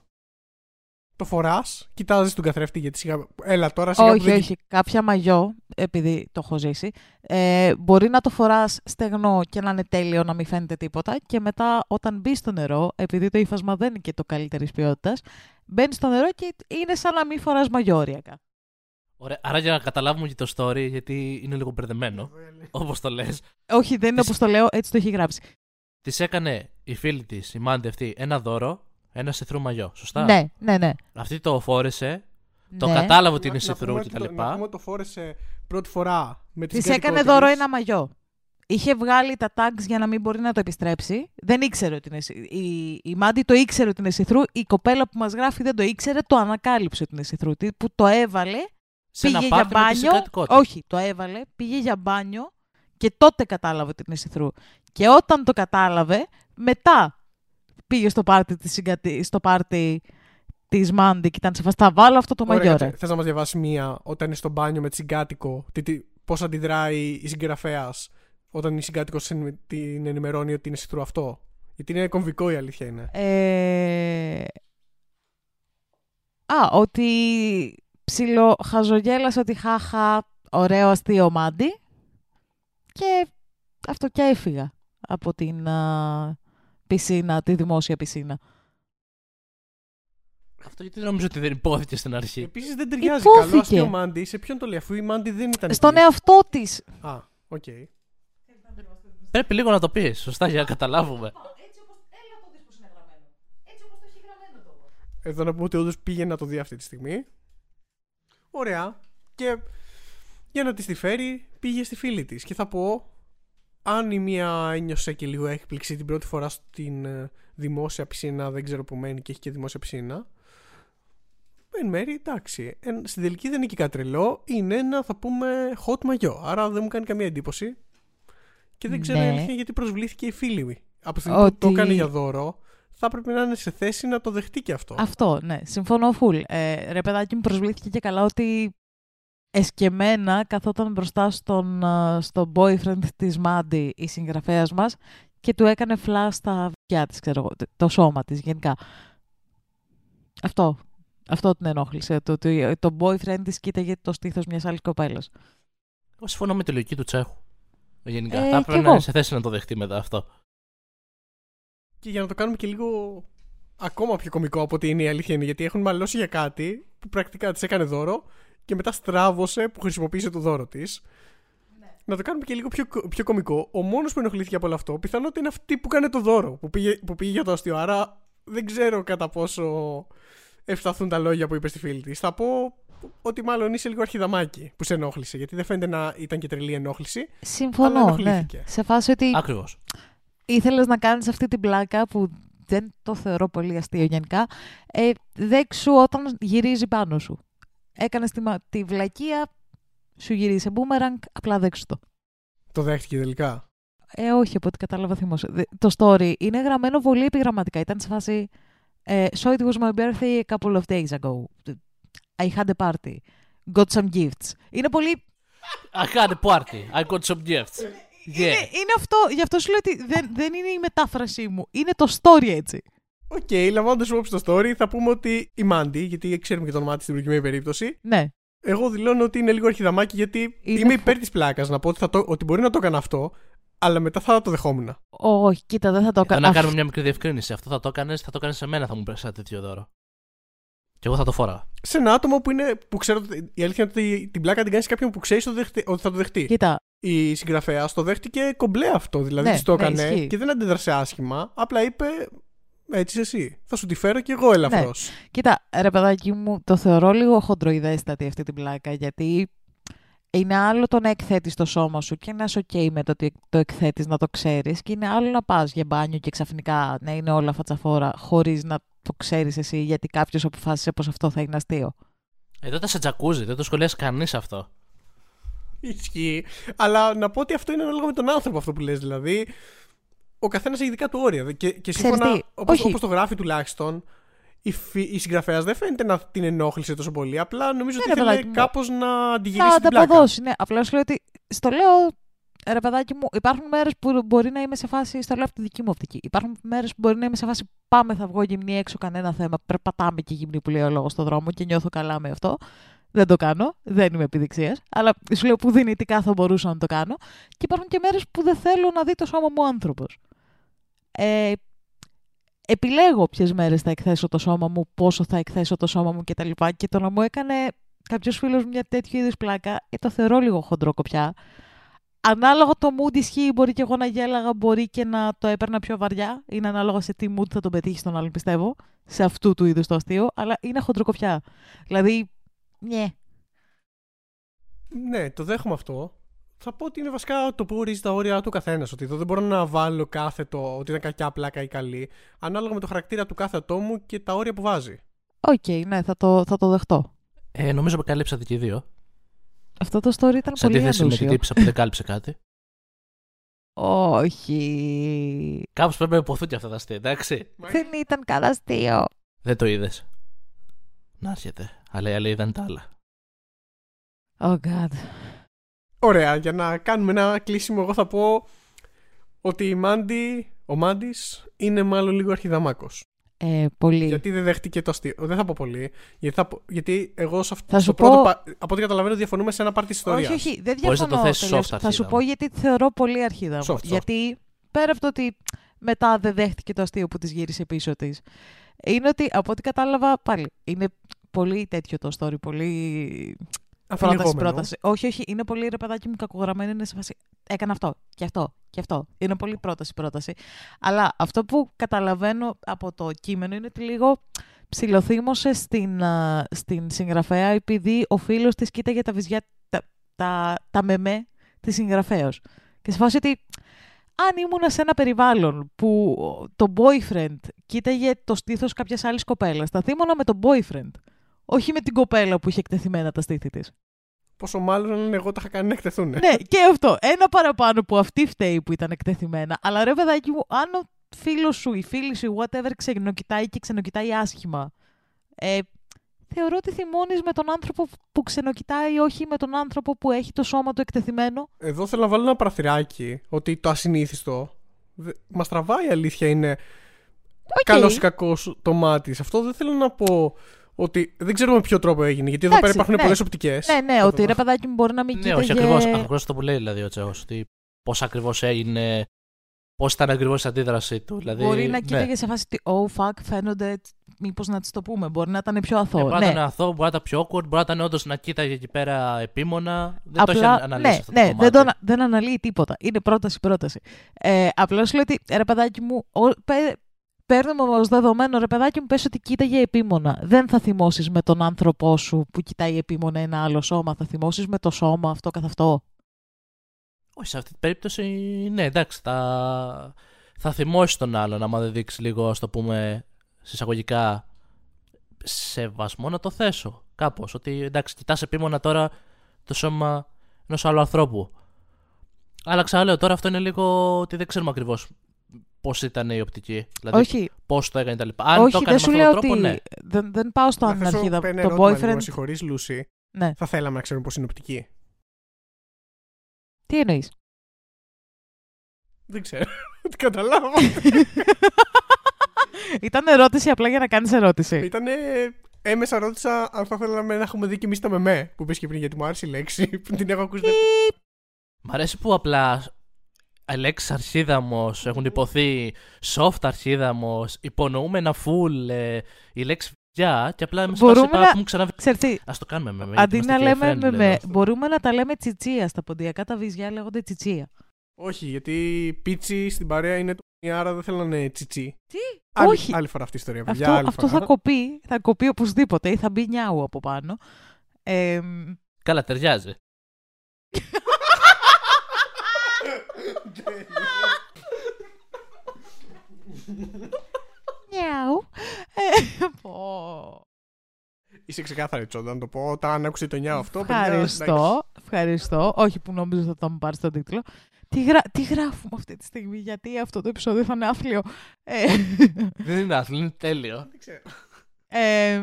Το φοράς, κοιτάζεις τον καθρέφτη γιατί σιγά. Έλα τώρα σιγά που όχι, δεν όχι. Κάποια μαγιό, επειδή το έχω ζήσει, ε, μπορεί να το φοράς στεγνό και να είναι τέλειο, να μην φαίνεται τίποτα. Και μετά, όταν μπεις στο νερό, επειδή το ύφασμα δεν είναι και το καλύτερης ποιότητας, μπαίνεις στο νερό και είναι σαν να μην φοράς μαγιό οριακά. Ωραία. Άρα για να καταλάβουμε και το story, γιατί είναι λίγο μπερδεμένο, όπως το λες, Όχι, δεν είναι Της- όπως το λέω, έτσι το έχει γράψει. της έκανε η φίλη της, η Μάντι αυτή, ένα δώρο, ένα see-through μαγιό. Σωστά; Ναι, ναι, ναι. Αυτή το φόρεσε, το ναι. κατάλαβε ότι είναι Να- να see-through πούμε ότι κτλ. το- Να πούμε ότι το φόρεσε πρώτη φορά με της Τη έκανε δώρο ένα μαγιό. Είχε βγάλει τα tags για να μην μπορεί να το επιστρέψει. Δεν ήξερε ότι είναι. σι- Η, η Μάντι το ήξερε ότι είναι σιθρού. Η κοπέλα που μας γράφει δεν το ήξερε. Το ανακάλυψε ότι είναι σιθρού. Που το έβαλε, Σε ένα πήγε για πάρτι με τη μπάνιο. συγκάτοικό της. Όχι, το έβαλε, πήγε για μπάνιο και τότε κατάλαβε ότι είναι σιθρού. Και όταν το κατάλαβε, μετά πήγε στο πάρτι της, συγκατη... στο πάρτι της Μάντι και ήταν σε φάση, θα βάλω αυτό το μαγιό, ρε. Θες να μας διαβάσεις μία όταν είναι στο μπάνιο με τη συγκάτοικο, πώς αντιδράει η συγγραφέας όταν η συγκάτοικο την ενημερώνει ότι είναι σιθρού αυτό; Γιατί είναι κομβικό η αλήθεια είναι. Ε... Α, ότι ψιλο χαζογέλασε ότι χάχα ωραίο αστείο μάντι και αυτό και έφυγα από την α, πισίνα, τη δημόσια πισίνα. Αυτό γιατί νομίζω ότι δεν ειπώθηκε στην αρχή; Επίσης δεν ταιριάζει Ειπώθηκε. καλό αστείο Μάντι. Σε ποιον το λέει, αφού η Μάντι δεν ήταν. Στον εκεί. εαυτό της. Α, οκ. Πρέπει λίγο να το πεις, σωστά, για να καταλάβουμε. Εδώ να πούμε ότι όντως πήγε να το δει αυτή τη στιγμή. Ωραία. Και για να της τη φέρει, πήγε στη φίλη της. Και θα πω, αν η μία ένιωσε και λίγο έκπληξη την πρώτη φορά στην ε, δημόσια πισίνα, δεν ξέρω που μένει και έχει και δημόσια πισίνα. Εν μέρει, εντάξει. Εν, στην τελική δεν είναι και κάτι τρελό. Είναι ένα, θα πούμε, hot μαγιό. Άρα δεν μου κάνει καμία εντύπωση. Και δεν ξέρω Ναι. η αλήθεια γιατί προσβλήθηκε η φίλη μου. Από τη στιγμή που το Ότι- έκανε για δώρο, θα έπρεπε να είναι σε θέση να το δεχτεί και αυτό. Αυτό, ναι. Συμφωνώ φουλ. Ε, ρε παιδάκι μου προσβλήθηκε και καλά ότι εσκεμένα καθόταν μπροστά στον, α, στον boyfriend της Μάντι η συγγραφέας μας και του έκανε flash στα αυτιά της, ξέρω εγώ, το σώμα της γενικά. Αυτό. Αυτό την ενόχλησε. Το, το, το boyfriend της κοίταγε το στήθος μιας άλλης κοπέλας. Εγώ συμφωνώ με τη λογική του Τσέχου. Γενικά. Ε, θα κι έπρεπε να εγώ. είναι σε θέση να το δεχτεί μετά αυτό. Και για να το κάνουμε και λίγο ακόμα πιο κωμικό από ότι είναι η αλήθεια είναι, γιατί έχουν μαλώσει για κάτι που πρακτικά της έκανε δώρο και μετά στράβωσε που χρησιμοποίησε το δώρο της. Να το κάνουμε και λίγο πιο, πιο κωμικό. Ο μόνος που ενοχλήθηκε από όλο αυτό πιθανότητα είναι αυτή που κάνει το δώρο, που πήγε, που πήγε για το αστείο. Άρα δεν ξέρω κατά πόσο ευσταθούν τα λόγια που είπε στη φίλη της. Θα πω ότι μάλλον είσαι λίγο αρχιδαμάκι που σε ενόχλησε, γιατί δεν φαίνεται να ήταν και τρελή ενόχληση. Συμφωνώ, Αλλά ναι. ενοχλήθηκε. Σε φάση ότι Ακριβώς. Ήθελες να κάνεις αυτή την πλάκα που δεν το θεωρώ πολύ αστείο γενικά, ε, δέξου όταν γυρίζει πάνω σου. Έκανες τη, μα- τη βλακεία, σου γυρίζει σε boomerang, απλά δέξου το. Το δέχτηκε τελικά; Ε, όχι, από ό,τι κατάλαβα θυμόσαι. Δε- Το story είναι γραμμένο πολύ επιγραμματικά. Ήταν σε φάση ε, So it was my birthday a couple of days ago. I had a party. Got some gifts. Είναι πολύ... I had a party. I got some gifts. Yeah. Είναι, είναι αυτό, γι' αυτό σου λέω ότι δεν, δεν είναι η μετάφρασή μου. Είναι το story έτσι. Οκ, λαμβάνοντας υπόψη το story, θα πούμε ότι η Μάντι, γιατί ξέρουμε και το όνομά της στην προκειμένη περίπτωση, Ναι. εγώ δηλώνω ότι είναι λίγο αρχιδαμάκι γιατί Είναι είμαι φο- υπέρ της πλάκας να πω ότι, θα το, ότι μπορεί να το έκανα αυτό, αλλά μετά θα το δεχόμουν. Όχι, κοίτα, δεν θα το Εδώ έκανα. να κάνουμε μια μικρή διευκρίνηση. Αυτό θα το έκανε, θα το έκανε σε μένα, θα μου πέσει ένα τέτοιο δώρο. Και εγώ θα το φόραγα. Σε ένα άτομο που, είναι, που ξέρω ότι η αλήθεια είναι ότι την πλάκα την κάνεις σε κάποιον που ξέρεις ότι θα το δεχτεί. Κοίτα, Η συγγραφέα το δέχτηκε κομπλέ αυτό. Δηλαδή Ναι, της το ναι, έκανε ισχύει. και δεν αντέδρασε άσχημα. Απλά είπε έτσι είσαι εσύ. Θα σου τη φέρω κι εγώ ελαφρώς. Κοίτα, ρε παιδάκι μου, το θεωρώ λίγο χοντροειδέστατη αυτή την πλάκα, γιατί είναι άλλο το να εκθέτεις το σώμα σου και να είσαι ok με το ότι το εκθέτεις να το ξέρεις και είναι άλλο να πας για μπάνιο και ξαφνικά να είναι όλα φατσαφόρα χωρίς να το ξέρεις εσύ γιατί κάποιος αποφάσισε πως αυτό θα είναι αστείο. Εδώ ήταν σε τζακούζι, δεν το σχολιάζει κανείς αυτό. Ισχύει. Αλλά να πω ότι αυτό είναι ανάλογα με τον άνθρωπο αυτό που λες δηλαδή. Ο καθένας έχει δικά του όρια. Και, και Ξέρεις σύμφωνα, τι, όπως, όχι. όπως το γράφει τουλάχιστον, η, φι- η συγγραφέας δεν φαίνεται να την ενόχλησε τόσο πολύ. Απλά νομίζω Ναι, ότι ρε ήθελε παιδάκι μου. κάπως να αντιγυρίσει Θα την πλάκα. ανταποδώσει, ναι. Απλά σου λέω ότι στο λέω, ρε παιδάκι μου, υπάρχουν μέρες που μπορεί να είμαι σε φάση, στο λέω από τη δική μου οπτική. Υπάρχουν μέρες που μπορεί να είμαι σε φάση, πάμε, θα βγω γυμνή έξω, κανένα θέμα. Περπατάμε και γυμνή που λέει ο λόγος στον δρόμο και νιώθω καλά με αυτό. Δεν το κάνω, δεν είμαι επιδειξία. Αλλά σου λέω που δυνητικά θα μπορούσα να το κάνω. Και υπάρχουν και μέρες που δεν θέλω να δει το σώμα μου άνθρωπος. Ε, επιλέγω ποιες μέρες θα εκθέσω το σώμα μου, πόσο θα εκθέσω το σώμα μου κτλ. Και, και το να μου έκανε κάποιος φίλος μια τέτοιου είδους πλάκα, ε, το θεωρώ λίγο χοντρό κοπιά. Ανάλογα το mood ισχύει, μπορεί και εγώ να γέλαγα, μπορεί και να το έπαιρνα πιο βαριά. Είναι ανάλογα σε τι mood θα τον πετύχεις τον άλλον, πιστεύω. Σε αυτού του είδους το αστείο, αλλά είναι χοντροκοπιά. Δηλαδή, ναι. Ναι, το δέχομαι αυτό. Θα πω ότι είναι βασικά το που ορίζει τα όρια του καθένας. Ότι εδώ δεν μπορώ να βάλω κάθετο ότι είναι κακιά πλάκα ή καλή. Ανάλογα με το χαρακτήρα του κάθε ατόμου και τα όρια που βάζει. Οκ, ναι, θα το, θα το δεχτώ. Ε, νομίζω που καλύψατε και οι δύο. Αυτό το story ήταν Σε πολύ αντίθεση με την ανούσιο. τύψα που δεν κάλυψε κάτι. Όχι. Κάπως πρέπει να ειπωθούν και αυτά τα αστεία, εντάξει. Δεν ήταν καλά αστείο. Δεν το είδες. Να έρχεται. Αλλά η αλήθεια ήταν τα άλλα. Oh god. Ωραία, για να κάνουμε ένα κλείσιμο, εγώ θα πω ότι η Μάντι, ο Μάντης είναι μάλλον λίγο αρχιδαμάκος. Ε, πολύ. Γιατί δεν δέχτηκε το αστείο. Δεν θα πω πολύ. Γιατί, θα πω- γιατί εγώ σε αυτό Θα σου στο πω- πρώτο. πα- Από ό,τι καταλαβαίνω, διαφωνούμε σε ένα πάρτι της ιστορίας. Όχι, όχι, δεν Μπορείς να το διαφωνώ. θέσεις τελείως. soft Θα σου αρχίδα πω μου. γιατί τη θεωρώ πολύ αρχίδα μου. Soft, soft. Γιατί πέρα από το ότι μετά δεν δέχτηκε το αστείο που της γύρισε πίσω της, είναι ότι από ό,τι κατάλαβα πάλι είναι πολύ τέτοιο το story, πολύ πρόταση, Αφιλεγόμενο. πρόταση. Όχι, όχι, είναι πολύ ρε παιδάκι μου κακογραμμένο, είναι σε φάση. Έκανα αυτό και αυτό και αυτό. Είναι πολύ πρόταση, πρόταση. Αλλά αυτό που καταλαβαίνω από το κείμενο είναι ότι λίγο ψιλοθύμωσε στην, α, στην συγγραφέα επειδή ο φίλος της κοίταγε τα βυζιά, τα, τα, τα μεμέ της συγγραφέως. Και σε φάση ότι αν ήμουν σε ένα περιβάλλον που το boyfriend κοίταγε το στήθος κάποιας άλλης κοπέλας, θα θύμωνα με το boyfriend. Όχι με την κοπέλα που είχε εκτεθειμένα τα στήθη της. Πόσο μάλλον αν εγώ τα είχα κάνει να εκτεθούν. ναι, και αυτό. Ένα παραπάνω που αυτή φταίει που ήταν εκτεθειμένα. Αλλά ρε παιδάκι μου, αν ο φίλος σου, η φίλη σου, whatever, ξενοκοιτάει και ξενοκοιτάει άσχημα. Ε, θεωρώ ότι θυμώνεις με τον άνθρωπο που ξενοκοιτάει, όχι με τον άνθρωπο που έχει το σώμα του εκτεθειμένο. Εδώ θέλω να βάλω ένα παραθυράκι ότι το ασυνήθιστο μας τραβάει η αλήθεια είναι Οκ. καλός ή κακός το μάτι. Αυτό δεν θέλω να πω ότι δεν ξέρουμε με ποιο τρόπο έγινε. Γιατί εδώ πέρα Εντάξει, υπάρχουν ναι. πολλές οπτικές. Ναι, ναι, ότι ρε παιδάκι μου μπορεί να μην Ναι, όχι κοίταγε... ακριβώς. Ακριβώς αυτό που λέει δηλαδή ο Τσέο. Ότι πώς ακριβώς έγινε. Πώς ήταν ακριβώς η αντίδρασή του. Δηλαδή, Μπορεί να ναι. κοίταγε σε φάση ότι, oh fuck, φαίνονται, μήπως να της το πούμε. Μπορεί να ήταν πιο Ναι, αθώο. μπορεί να Ναι, ήταν αθώο, μπορεί να ήταν πιο awkward, μπορεί να ήταν όντως να κοίταγε εκεί πέρα επίμονα. Δεν το έχει Απλά, αναλύσει ναι, αυτό ναι, το δεν, κομμάτι. το, ανα- δεν αναλύει τίποτα. Είναι πρόταση, πρόταση. Ε, απλά σου λέω ότι, ρε παιδάκι μου, ο, πέ, παίρνουμε ω δεδομένο, ρε παιδάκι μου, πες ότι κοίταγε επίμονα. Δεν θα θυμώσεις με τον άνθρωπό σου που κοιτάει επίμονα ένα άλλο σώμα. Θα θυμώσεις με το σώμα αυτό καθ' αυτό; Όχι, σε αυτή την περίπτωση, ναι, εντάξει, θα, θα θυμώσεις τον άλλον άμα δεν δείξεις λίγο, ας το πούμε, συσσαγωγικά σεβασμό να το θέσω κάπως. Ότι εντάξει, κοιτάς επίμονα τώρα το σώμα ενός άλλου ανθρώπου. Αλλά ξαναλέω, τώρα αυτό είναι λίγο ότι δεν ξέρουμε ακριβώς πώς ήταν η οπτική. Δηλαδή, όχι, πώς το έκανε τα λοιπά. Αν όχι το δεν έκανε σου με λέω αυτόν τον ότι. τρόπο, ναι. δεν, δεν πάω στο Να αν θέσω αρχίδα. ένα Το ερώτημα λίγο, boyfriend. με συγχωρείς, Λούση. Ναι. Θα θέλαμε να ξέρουμε πώς είναι οπτική. Τι εννοείς; Δεν ξέρω. Τι καταλάβω. Ήταν ερώτηση απλά για να κάνεις ερώτηση. Ήταν έμεσα ρώτησα αν θα θέλαμε να έχουμε δει και εμείς τα μεμέ που είπε και πριν γιατί μου άρεσε η λέξη που την έχω ακούσει. δεύτερη- Μ' αρέσει που απλά οι λέξει αρχίδαμο έχουν υποθεί soft αρχίδαμος, υπονοούμενα full. Ε, η λέξη Γεια, και απλά με Μπορούμε σπάσει πάρα να- που μου ξαναβεί. Ξέρεις τι, Α το κάνουμε με. με αντί γιατί να είμαστε λέμε και με, friendly με, εδώ. μπορούμε να τα λέμε τσιτσία. Στα ποντιακά τα βυζιά λέγονται τσιτσία. Όχι, γιατί πίτσι στην παρέα είναι το άρα δεν θέλω να είναι τσιτσί. Τι; Άλλη, Όχι. άλλη φορά αυτή η ιστορία. παιδιά, Αυτό, άλλη αυτό φορά. θα κοπεί, θα κοπεί οπωσδήποτε ή θα μπει νιάου από πάνω. Ε, Καλά, ταιριάζει. Νιάου. Ε, πω. Είσαι ξεκάθαρη τσόντα να το πω. Όταν άκουσε το νιάο αυτό. παιδιά, εντάξει. Ευχαριστώ, ευχαριστώ. Όχι που νόμιζα θα μου πάρεις τον τίτλο. Τι, γρα... τι γράφουμε αυτή τη στιγμή, γιατί αυτό το επεισόδιο θα είναι άθλιο. Ε, Δεν είναι άθλιο, είναι τέλειο. Δεν ξέρω. ε,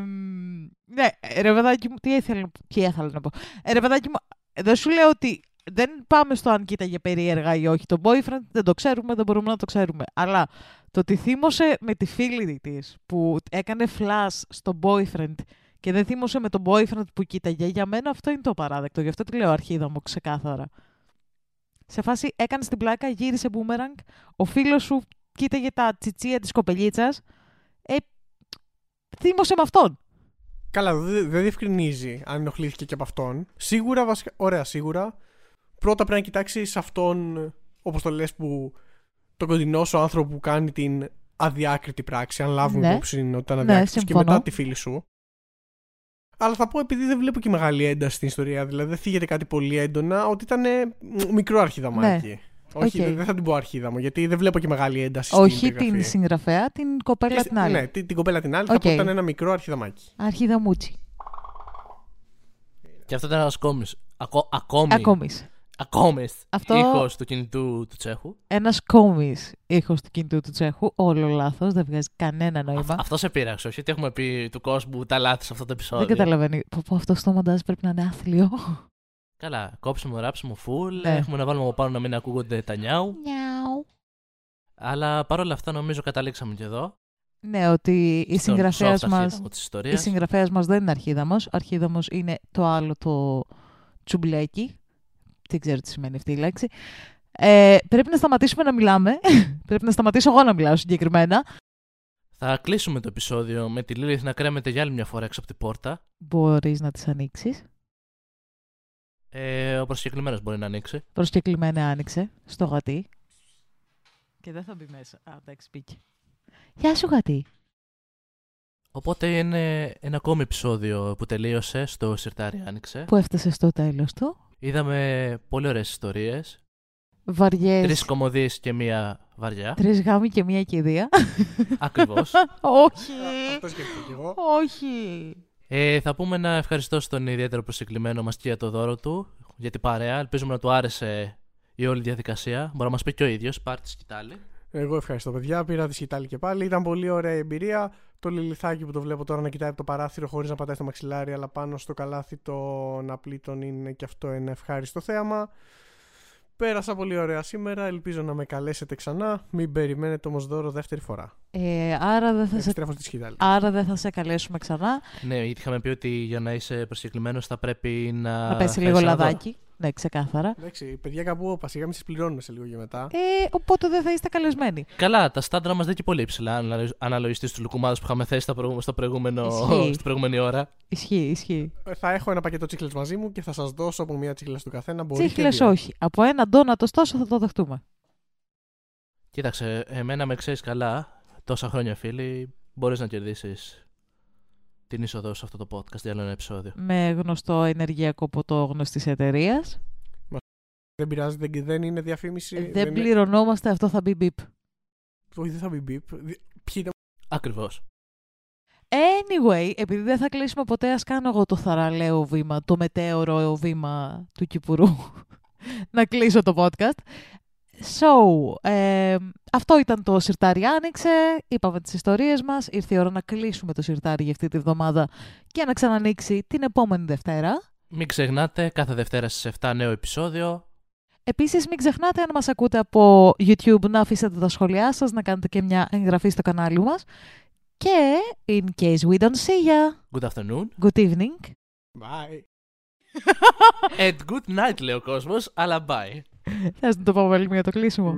ναι, ρε παιδάκι μου, τι ήθελα, τι ήθελα να πω. Ε, ρε παιδάκι μου, δεν σου λέω ότι δεν πάμε στο αν κοίταγε περίεργα ή όχι. Το boyfriend δεν το ξέρουμε, δεν μπορούμε να το ξέρουμε. Αλλά το ότι θύμωσε με τη φίλη της που έκανε flash στο boyfriend και δεν θύμωσε με τον boyfriend που κοίταγε, για μένα αυτό είναι το παράδεκτο. Γι' αυτό τη λέω αρχίδα μου ξεκάθαρα. Σε φάση έκανε την πλάκα, γύρισε boomerang, ο φίλος σου κοίταγε τα τσιτσία της κοπελίτσας. Ε, θύμωσε με αυτόν. Καλά, δεν δεν διευκρινίζει αν ενοχλήθηκε και από αυτόν. Σίγουρα, βασικά, ωραία, σίγουρα. Πρώτα πρέπει να κοιτάξεις αυτόν, όπως το λες, που τον κοντινό σου άνθρωπο που κάνει την αδιάκριτη πράξη, αν λάβουμε Ναι. υπόψη είναι ότι ήταν Ναι, αδιάκριτος, και συμφωνώ. μετά τη φίλη σου. Αλλά θα πω επειδή δεν βλέπω και μεγάλη ένταση στην ιστορία, δηλαδή δεν θίγεται κάτι πολύ έντονα, ότι ήταν ε, μ, μικρό αρχιδαμάκι. Όχι, Ναι. Οκ. δεν- δεν θα την πω αρχίδαμο, γιατί δεν βλέπω και μεγάλη ένταση Όχι στην την περιγραφή. συγγραφέα, την κοπέλα Και την άλλη. Ναι, την, την κοπέλα την άλλη θα Οκ. πω ότι ήταν ένα μικρό αρχιδαμάκι. Αρχίδα Μούτσι. Και αυτό ήταν ένας ακόμη. Ακό, ακόμης. Ακόμη. Ακόμης Αυτό- ήχος του κινητού του Τσέχου. Ένας κόμις ήχος του κινητού του Τσέχου. Όλο λάθος. Δεν βγάζει κανένα νόημα. Αυτός σε πείραξε, όχι ότι έχουμε πει του κόσμου τα λάθη σε αυτό το επεισόδιο. Δεν καταλαβαίνει. Πω, πω, αυτό στο μοντάζ πρέπει να είναι άθλιο. Καλά, κόψιμο, ράψιμο, full. Ναι. Έχουμε να βάλουμε από πάνω να μην ακούγονται τα νιάου. Νιάου. Αλλά παρόλα αυτά νομίζω καταλήξαμε και εδώ. Ναι, ότι η στον συγγραφέας soft μα. αρχίδαμο της Η ιστορίας. συγγραφέας μας δεν είναι αρχίδαμος. Αρχίδαμος είναι το άλλο το τσουμπλέκι. Δεν ξέρω τι σημαίνει αυτή η λέξη. Ε, πρέπει να σταματήσουμε να μιλάμε. πρέπει να σταματήσω εγώ να μιλάω συγκεκριμένα. Θα κλείσουμε το επεισόδιο με τη Λίλιθ να κρέμεται για άλλη μια φορά έξω από την πόρτα. Μπορείς να τις ανοίξεις. Ε, ο προσκεκλημένος μπορεί να ανοίξει. Προσκεκλημένα άνοιξε στο γατί. Και δεν θα μπει μέσα. Α, εντάξει, μπήκε. Γεια σου, γατί. Οπότε είναι ένα ακόμη επεισόδιο που τελείωσε στο Σιρτάρι Άνοιξε. Που έφτασε στο τέλος του. Είδαμε πολύ ωραίες ιστορίες. Βαριές. Τρεις κομμωδίες και μία βαριά. Τρεις γάμοι και μία κηδεία. Ακριβώς. Όχι. Αυτό σκέφτηκα κι εγώ. Όχι. Ε, θα πούμε ένα ευχαριστώ στον ιδιαίτερο προσκεκλημένο μας και για το δώρο του, για την παρέα. Ελπίζουμε να του άρεσε η όλη διαδικασία. Μπορεί να μας πει και ο ίδιος. Πάρτε τη σκητάλη. Εγώ ευχαριστώ, παιδιά. Πήρα τη σκητάλη και πάλι. Ήταν πολύ ωραία η εμπειρία. Το λιλιθάκι που το βλέπω τώρα να κοιτάει από το παράθυρο χωρίς να πατάει στο μαξιλάρι, αλλά πάνω στο καλάθι των απλήτων είναι και αυτό ένα ευχάριστο θέαμα. Πέρασα πολύ ωραία σήμερα. Ελπίζω να με καλέσετε ξανά. Μην περιμένετε όμως δώρο δεύτερη φορά. Ε, άρα, δεν θα σε... Επιστρέφω στη σκητάλη. άρα δεν θα σε καλέσουμε ξανά. Ναι, γιατί είχαμε πει ότι για να είσαι προσκεκλημένος θα πρέπει να. να πέσει φέρεις λίγο ένα δώρο. Λαδάκι. Ναι, ξεκάθαρα. Εντάξει, παιδιά κάπου όπα. Σιγά μην σα πληρώνουμε σε λίγο και μετά. Ε, οπότε δεν θα είστε καλεσμένοι. Καλά, τα στάντρα μας δεν είναι και πολύ υψηλά, αν αναλογιστεί του λουκουμάδε που είχαμε θέσει στα προηγου- στο προηγούμενο, Ισχύει. στην προηγούμενη ώρα. Ισχύει, ισχύει. Ε, Θα έχω ένα πακέτο τσίχλες μαζί μου και θα σας δώσω από μία τσίχλα του καθένα. Μπορεί και Τσίχλες δύο. όχι. Από ένα ντόνατο τόσο θα το δεχτούμε. Κοίταξε, εμένα με ξέρεις καλά, τόσα χρόνια φίλοι, μπορείς να κερδίσεις την είσοδο σε αυτό το podcast για άλλο ένα επεισόδιο. Με γνωστό ενεργειακό ποτό γνωστής εταιρείας. Δεν πειράζει, δεν, δεν είναι διαφήμιση. Ε, Δεν είναι- πληρωνόμαστε, αυτό θα μπει μπιπ. Όχι, δεν θα μπει μπιπ. Δι- Ποιοι ήταν Ακριβώς. Anyway, επειδή δεν θα κλείσουμε ποτέ, ας κάνω εγώ το θαραλέο βήμα, το μετέωρο βήμα του Κυπουρού, να κλείσω το podcast. So, ε, αυτό ήταν το Σιρτάρι Άνοιξε, είπαμε τις ιστορίες μας, ήρθε η ώρα να κλείσουμε το Σιρτάρι για αυτή τη βδομάδα και να ξανανοίξει την επόμενη Δευτέρα. Μην ξεχνάτε, κάθε Δευτέρα στις 7 νέο επεισόδιο. Επίσης μην ξεχνάτε αν μας ακούτε από YouTube να αφήσετε τα σχόλιά σας, να κάνετε και μια εγγραφή στο κανάλι μας. Και in case we don't see ya, Good afternoon. good evening. Bye. And good night, λέει ο κόσμος, αλλά bye. Θες να το πω πάλι για το κλείσιμο;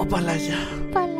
Ω παλάκια. Παλάκια.